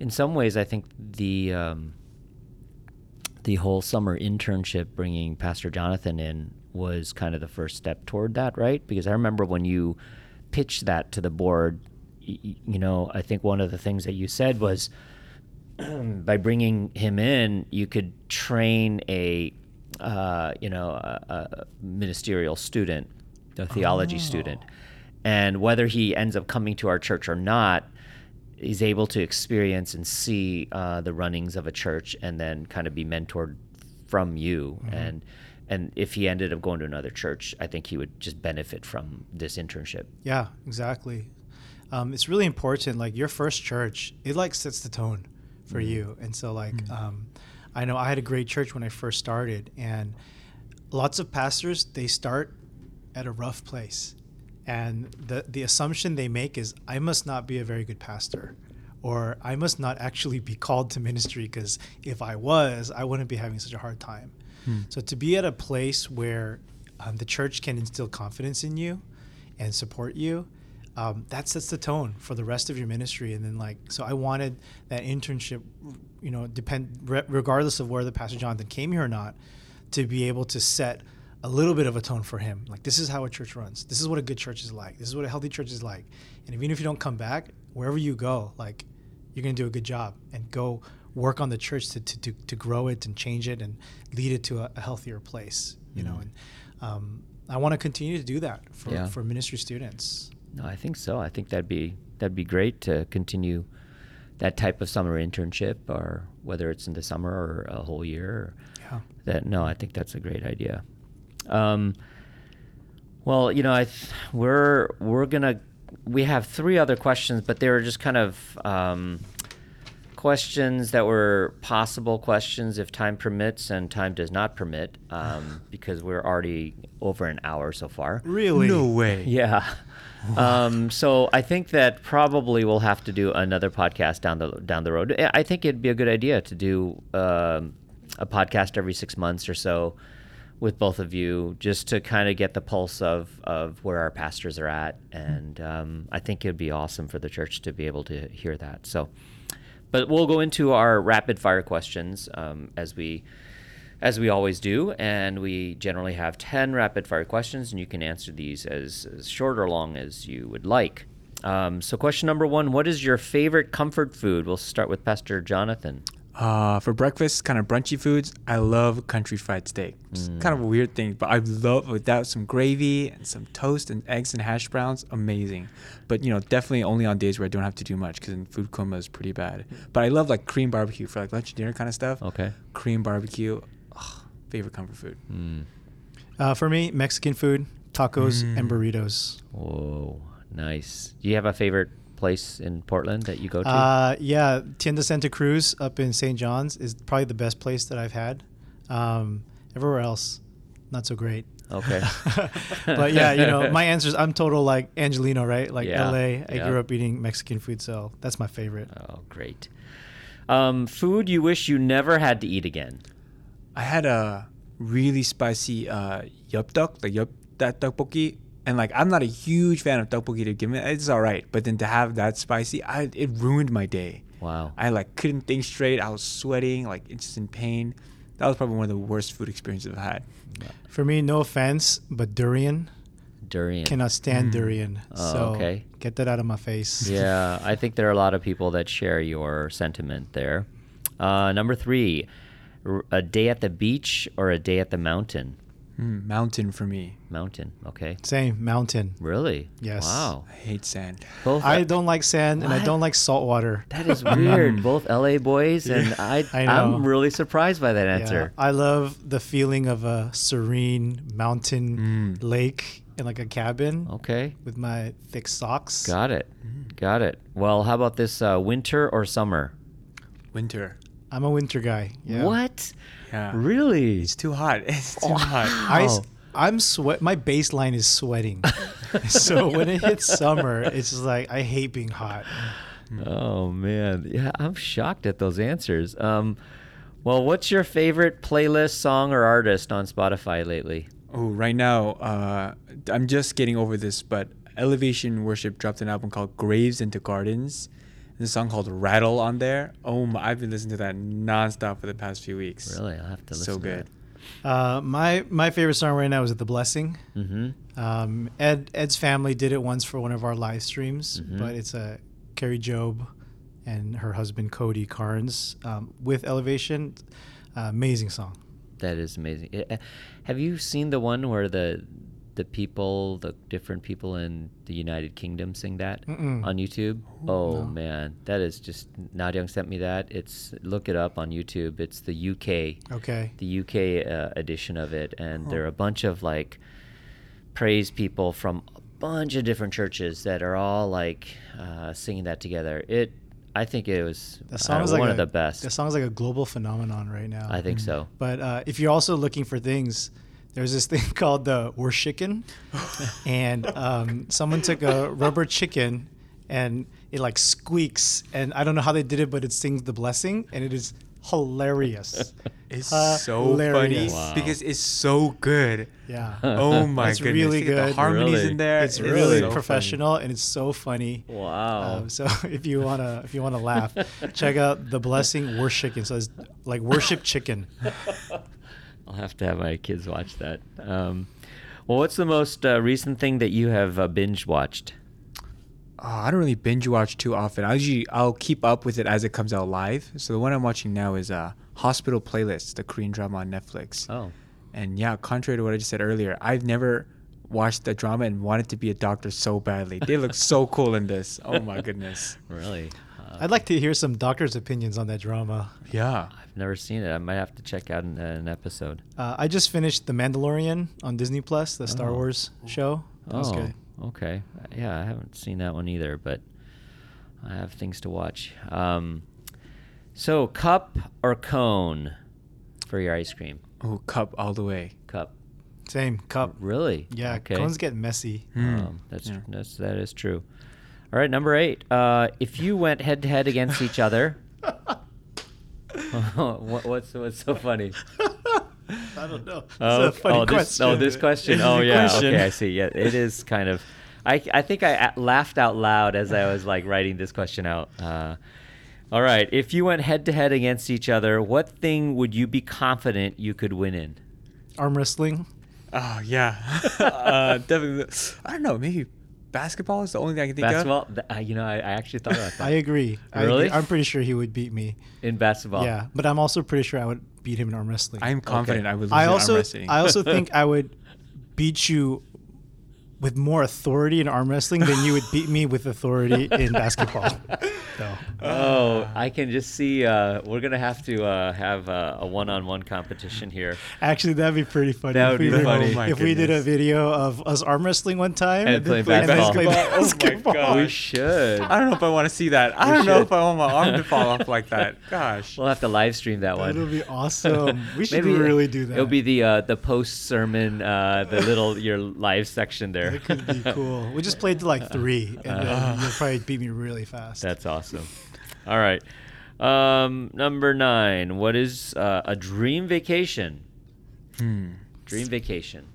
in some ways, I think the um, the whole summer internship, bringing Pastor Jonathan in, was kind of the first step toward that, right? Because I remember when you pitched that to the board, y- you know, I think one of the things that you said was [clears throat] by bringing him in, you could train a uh, you know a, a ministerial student, a theology student, and whether he ends up coming to our church or not, he's able to experience and see uh, the runnings of a church, and then kind of be mentored from you. And and if he ended up going to another church, I think he would just benefit from this internship. Yeah, exactly. Um, it's really important. Like your first church, it like sets the tone for you. And so like, um, I know I had a great church when I first started, and lots of pastors they start at a rough place, and the the assumption they make is I must not be a very good pastor. Or I must not actually be called to ministry because if I was, I wouldn't be having such a hard time. So to be at a place where um, the church can instill confidence in you and support you, um, that sets the tone for the rest of your ministry. And then like, so I wanted that internship, you know, depend re- regardless of whether Pastor Jonathan came here or not, to be able to set a little bit of a tone for him. Like this is how a church runs. This is what a good church is like. This is what a healthy church is like. And even if you don't come back, wherever you go, like you're gonna do a good job and go work on the church to, to, to, to grow it and change it and lead it to a, a healthier place. You know, and um, I want to continue to do that for, Yeah. for ministry students. No, I think so. I think that'd be that'd be great to continue that type of summer internship, or whether it's in the summer or a whole year. Yeah. that no, I think that's a great idea. Um, well, you know, I th- we're we're gonna we have three other questions, but they were just kind of um, questions that were possible questions if time permits and time does not permit, um, [sighs] because we're already over an hour so far. Really? No way. [laughs] Yeah. Um, so I think that probably we'll have to do another podcast down the down the road. I I think it'd be a good idea to do um, a podcast every six months or so with both of you, just to kind of get the pulse of of where our pastors are at, and um, I think it'd be awesome for the church to be able to hear that. So, but we'll go into our rapid fire questions um, as we as we always do, and we generally have 10 rapid fire questions, and you can answer these as, as short or long as you would like. Um, so, question number one What is your favorite comfort food? We'll start with Pastor Jonathan. Uh, for breakfast, kind of brunchy foods, I love country fried steak. It's kind of a weird thing, but I love without some gravy and some toast and eggs and hash browns, amazing. But you know, definitely only on days where I don't have to do much because food coma is pretty bad. But I love like cream barbecue for like lunch and dinner kind of stuff. Okay. Cream barbecue, ugh, favorite comfort food. Mm. Uh, for me, Mexican food, tacos, Mm. and burritos. Whoa, nice. Do you have a favorite place in Portland that you go to? Uh, yeah, Tienda Santa Cruz up in St. John's is probably the best place that I've had. Um, everywhere else, not so great. okay. [laughs] but yeah, you know, my answer is I'm total like Angelino, right? Like Yeah, LA. I yeah. grew up eating Mexican food, so that's my favorite. Oh, great. Um, food you wish you never had to eat again. I had a really spicy uh, yup duck, the yup that tteokbokki, and like I'm not a huge fan of tteokbokki to give me. It's all right, but then to have that spicy, I it ruined my day. Wow. I like couldn't think straight. I was sweating, like it's just in pain. That was probably one of the worst food experiences I've had. For me, no offense, but durian Durian. cannot stand Mm. durian. Oh, so okay. get that out of my face. [laughs] yeah, I think there are a lot of people that share your sentiment there. Uh, number three, a day at the beach or a day at the mountain? Mm, mountain for me. Mountain, okay. Same mountain. Really? Yes. Wow. I hate sand. Both. I don't like sand and I don't like salt water. that is weird. [laughs] Both LA boys, and I, [laughs] I know. I'm really surprised by that answer. Yeah. I love the feeling of a serene mountain Mm. lake in like a cabin Okay. with my thick socks. Got it. Got it. Well, how about this uh, winter or summer? Winter. I'm a winter guy. Yeah. What? Yeah. Really? It's too hot. [laughs] It's too Wow. hot. I, Wow. am sweat. My baseline is sweating. [laughs] so when it hits summer, it's just like I hate being hot. Oh man, yeah, I'm shocked at those answers. Um, well, what's your favorite playlist, song, or artist on Spotify lately? Oh, right now, uh, I'm just getting over this, but Elevation Worship dropped an album called Graves into Gardens. There's a song called Rattle on there. Oh my, I've been listening to that nonstop for the past few weeks. Really, I'll have to listen. So good. Uh, my my favorite song right now is "The Blessing." Mm-hmm. Um, Ed Ed's family did it once for one of our live streams, Mhm. but it's a Kari Jobe and her husband Cody Carnes um, with Elevation. Uh, amazing song. That is amazing. Eh, eh, Have you seen the one where the the people, the different people in the United Kingdom sing that Mm-mm. on YouTube. Oh man, that is just Nadyang sent me that. It's look it up on YouTube. It's the UK, Okay. the UK uh, edition of it, and there are a bunch of like praise people from a bunch of different churches that are all like uh, singing that together. It, I think it was That uh, song is like one a, of the best. That song is like a global phenomenon right now. I think so. But uh, if you're also looking for things, there's this thing [laughs] called the Worshicken, and um, someone took a rubber chicken, and it like squeaks, and I don't know how they did it, but it sings the blessing, and it is hilarious. [laughs] It's so funny Wow. because it's so good. Yeah. [laughs] Oh my god. It's goodness! really You get The good. harmonies Really? in there. It's really really so funny. professional and it's so funny. Wow. Um, so if you wanna if you wanna laugh, check out the blessing worship chicken. So it's like worship chicken. I'll have to have my kids watch that. Um, well, what's the most uh, recent thing that you have uh, binge watched? Oh, I don't really binge watch too often. I usually I'll keep up with it as it comes out live. So the one I'm watching now is uh, Hospital Playlist, the Korean drama on Netflix. Oh, And yeah, contrary to what I just said earlier, I've never watched the drama and wanted to be a doctor so badly. They look so cool in this. Oh my goodness. [laughs] really? Uh, I'd like to hear some doctor's opinions on that drama. Yeah. I've never seen it. I might have to check out an, an episode. Uh, I just finished The Mandalorian on Disney Plus, the Star Oh. Wars show. That was oh, good. okay. Yeah, I haven't seen that one either, but I have things to watch. Um, so, cup or cone for your ice cream? Oh, cup all the way. Cup. Same cup. Really? Yeah, Okay. cones get messy. Hmm. Um, that's Yeah. that's that is true. All right, number eight. Uh, if you went head to head against each other, [laughs] what, what's what's so funny? I don't know. Oh, a funny oh, this, question. oh, this question. Oh, yeah. question. Okay, I see. Yeah, it is kind of. I, I think I laughed out loud as I was like writing this question out. Uh, all right. If you went head to head against each other, what thing would you be confident you could win in? Arm wrestling. Oh yeah. [laughs] uh, definitely. I don't know. Maybe basketball is the only thing I can think of. Basketball. You know, I, I actually thought about [laughs] that. I agree. I Really? agree. I'm pretty sure he would beat me. in basketball. Yeah, but I'm also pretty sure I would beat him in arm wrestling. I'm confident I would lose I in also arm wrestling. I also [laughs] think I would beat you with more authority in arm wrestling than you would beat me with authority in basketball. [laughs] So, Oh, I can just see. Uh, we're gonna have to uh, have uh, a one-on-one competition here. actually, that'd be pretty funny. That if would we be did- funny. Oh my if we did a video of us arm wrestling one time And then play and then basketball. [laughs] Oh my [laughs] basketball. gosh. We should. I don't know if I want to see that. I We don't know if I want my arm to fall off like that. Gosh. We'll have to live stream that one. It'll be awesome. We should Maybe really do that. It'll be the uh, the post sermon, uh, the little your live section there. That could be [laughs] cool. We just played to like three, and Uh. then you'll probably beat me really fast. That's awesome. All right. Um, number nine. What is uh, a dream vacation? Hmm. Dream vacation.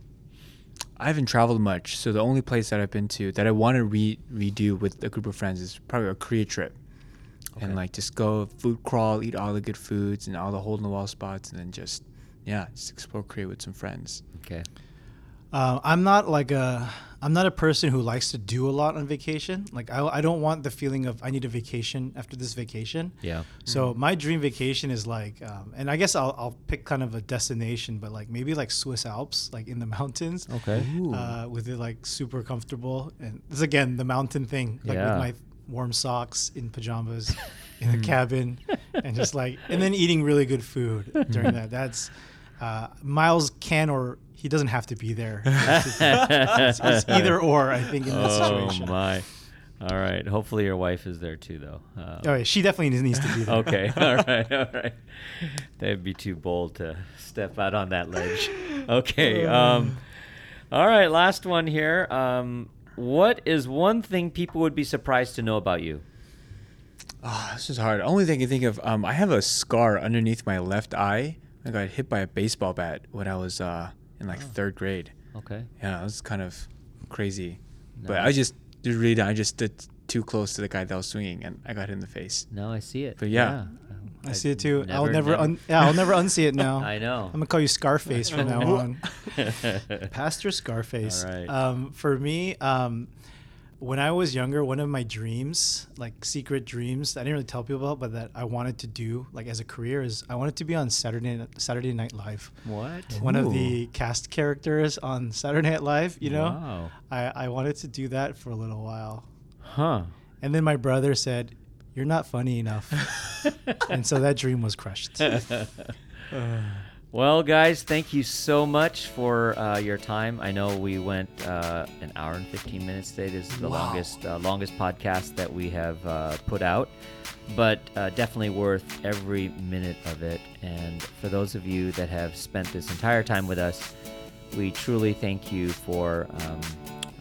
I haven't traveled much, so the only place that I've been to that I want to re- redo with a group of friends is probably a Korea trip. Okay. And like just go food crawl, eat all the good foods and all the hole in the wall spots, and then just yeah, just explore Korea with some friends. Okay. Uh, I'm not like a I'm not a person who likes to do a lot on vacation. Like I, I don't want the feeling of I need a vacation after this vacation. Yeah. So my dream vacation is like, um, and I guess I'll, I'll pick kind of a destination, but like maybe like Swiss Alps, like in the mountains, Okay. Uh, with it like super comfortable. And this again the mountain thing, like Yeah. with my warm socks in pajamas [laughs] in the cabin, and just like and then eating really good food during that. That's uh, Miles can or he doesn't have to be there. [laughs] it's, it's either or, I think, in this Oh situation. Oh my. All right. Hopefully your wife is there too, though. Uh, Oh, yeah, she definitely needs to be there. okay. [laughs] All right. All right. That'd be too bold to step out on that ledge. Okay. Um, all right. Last one here. Um, what is one thing people would be surprised to know about you? Oh, this is hard. Only thing I can think of, um, I have a scar underneath my left eye. I got hit by a baseball bat when I was uh, in like Oh. third grade. Okay. Yeah, it was kind of crazy. But I just just really I just stood too close to the guy that was swinging and I got hit in the face. No, I see it. But yeah. I see it too. I'll never, un- yeah, I'll never unsee it [laughs] now. I know. I'm gonna call you Scarface from [laughs] now on. [laughs] Pastor Scarface. All right. Um, for me, um, when I was younger, one of my dreams, like secret dreams, I didn't really tell people about, but that I wanted to do, like as a career, is I wanted to be on Saturday Saturday Night Live. What? One of the cast characters on Saturday Night Live. You know, Wow. I I wanted to do that for a little while, Huh. and then my brother said, "You're not funny enough," [laughs] and so that dream was crushed. [laughs] Uh, Well, guys, thank you so much for uh, your time. I know we went uh, an hour and 15 minutes today. This is the Wow. longest uh, longest podcast that we have uh, put out, but uh, definitely worth every minute of it. And for those of you that have spent this entire time with us, we truly thank you for um,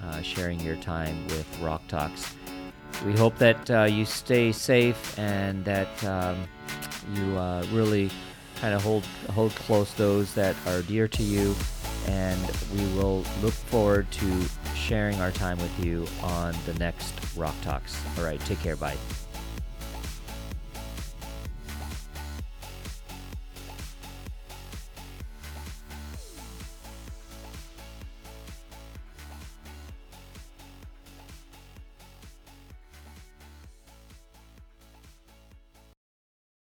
uh, sharing your time with Rock Talks. We hope that uh, you stay safe and that um, you uh, really kind of hold hold close those that are dear to you, and we will look forward to sharing our time with you on the next Rock Talks. All right, take care. Bye.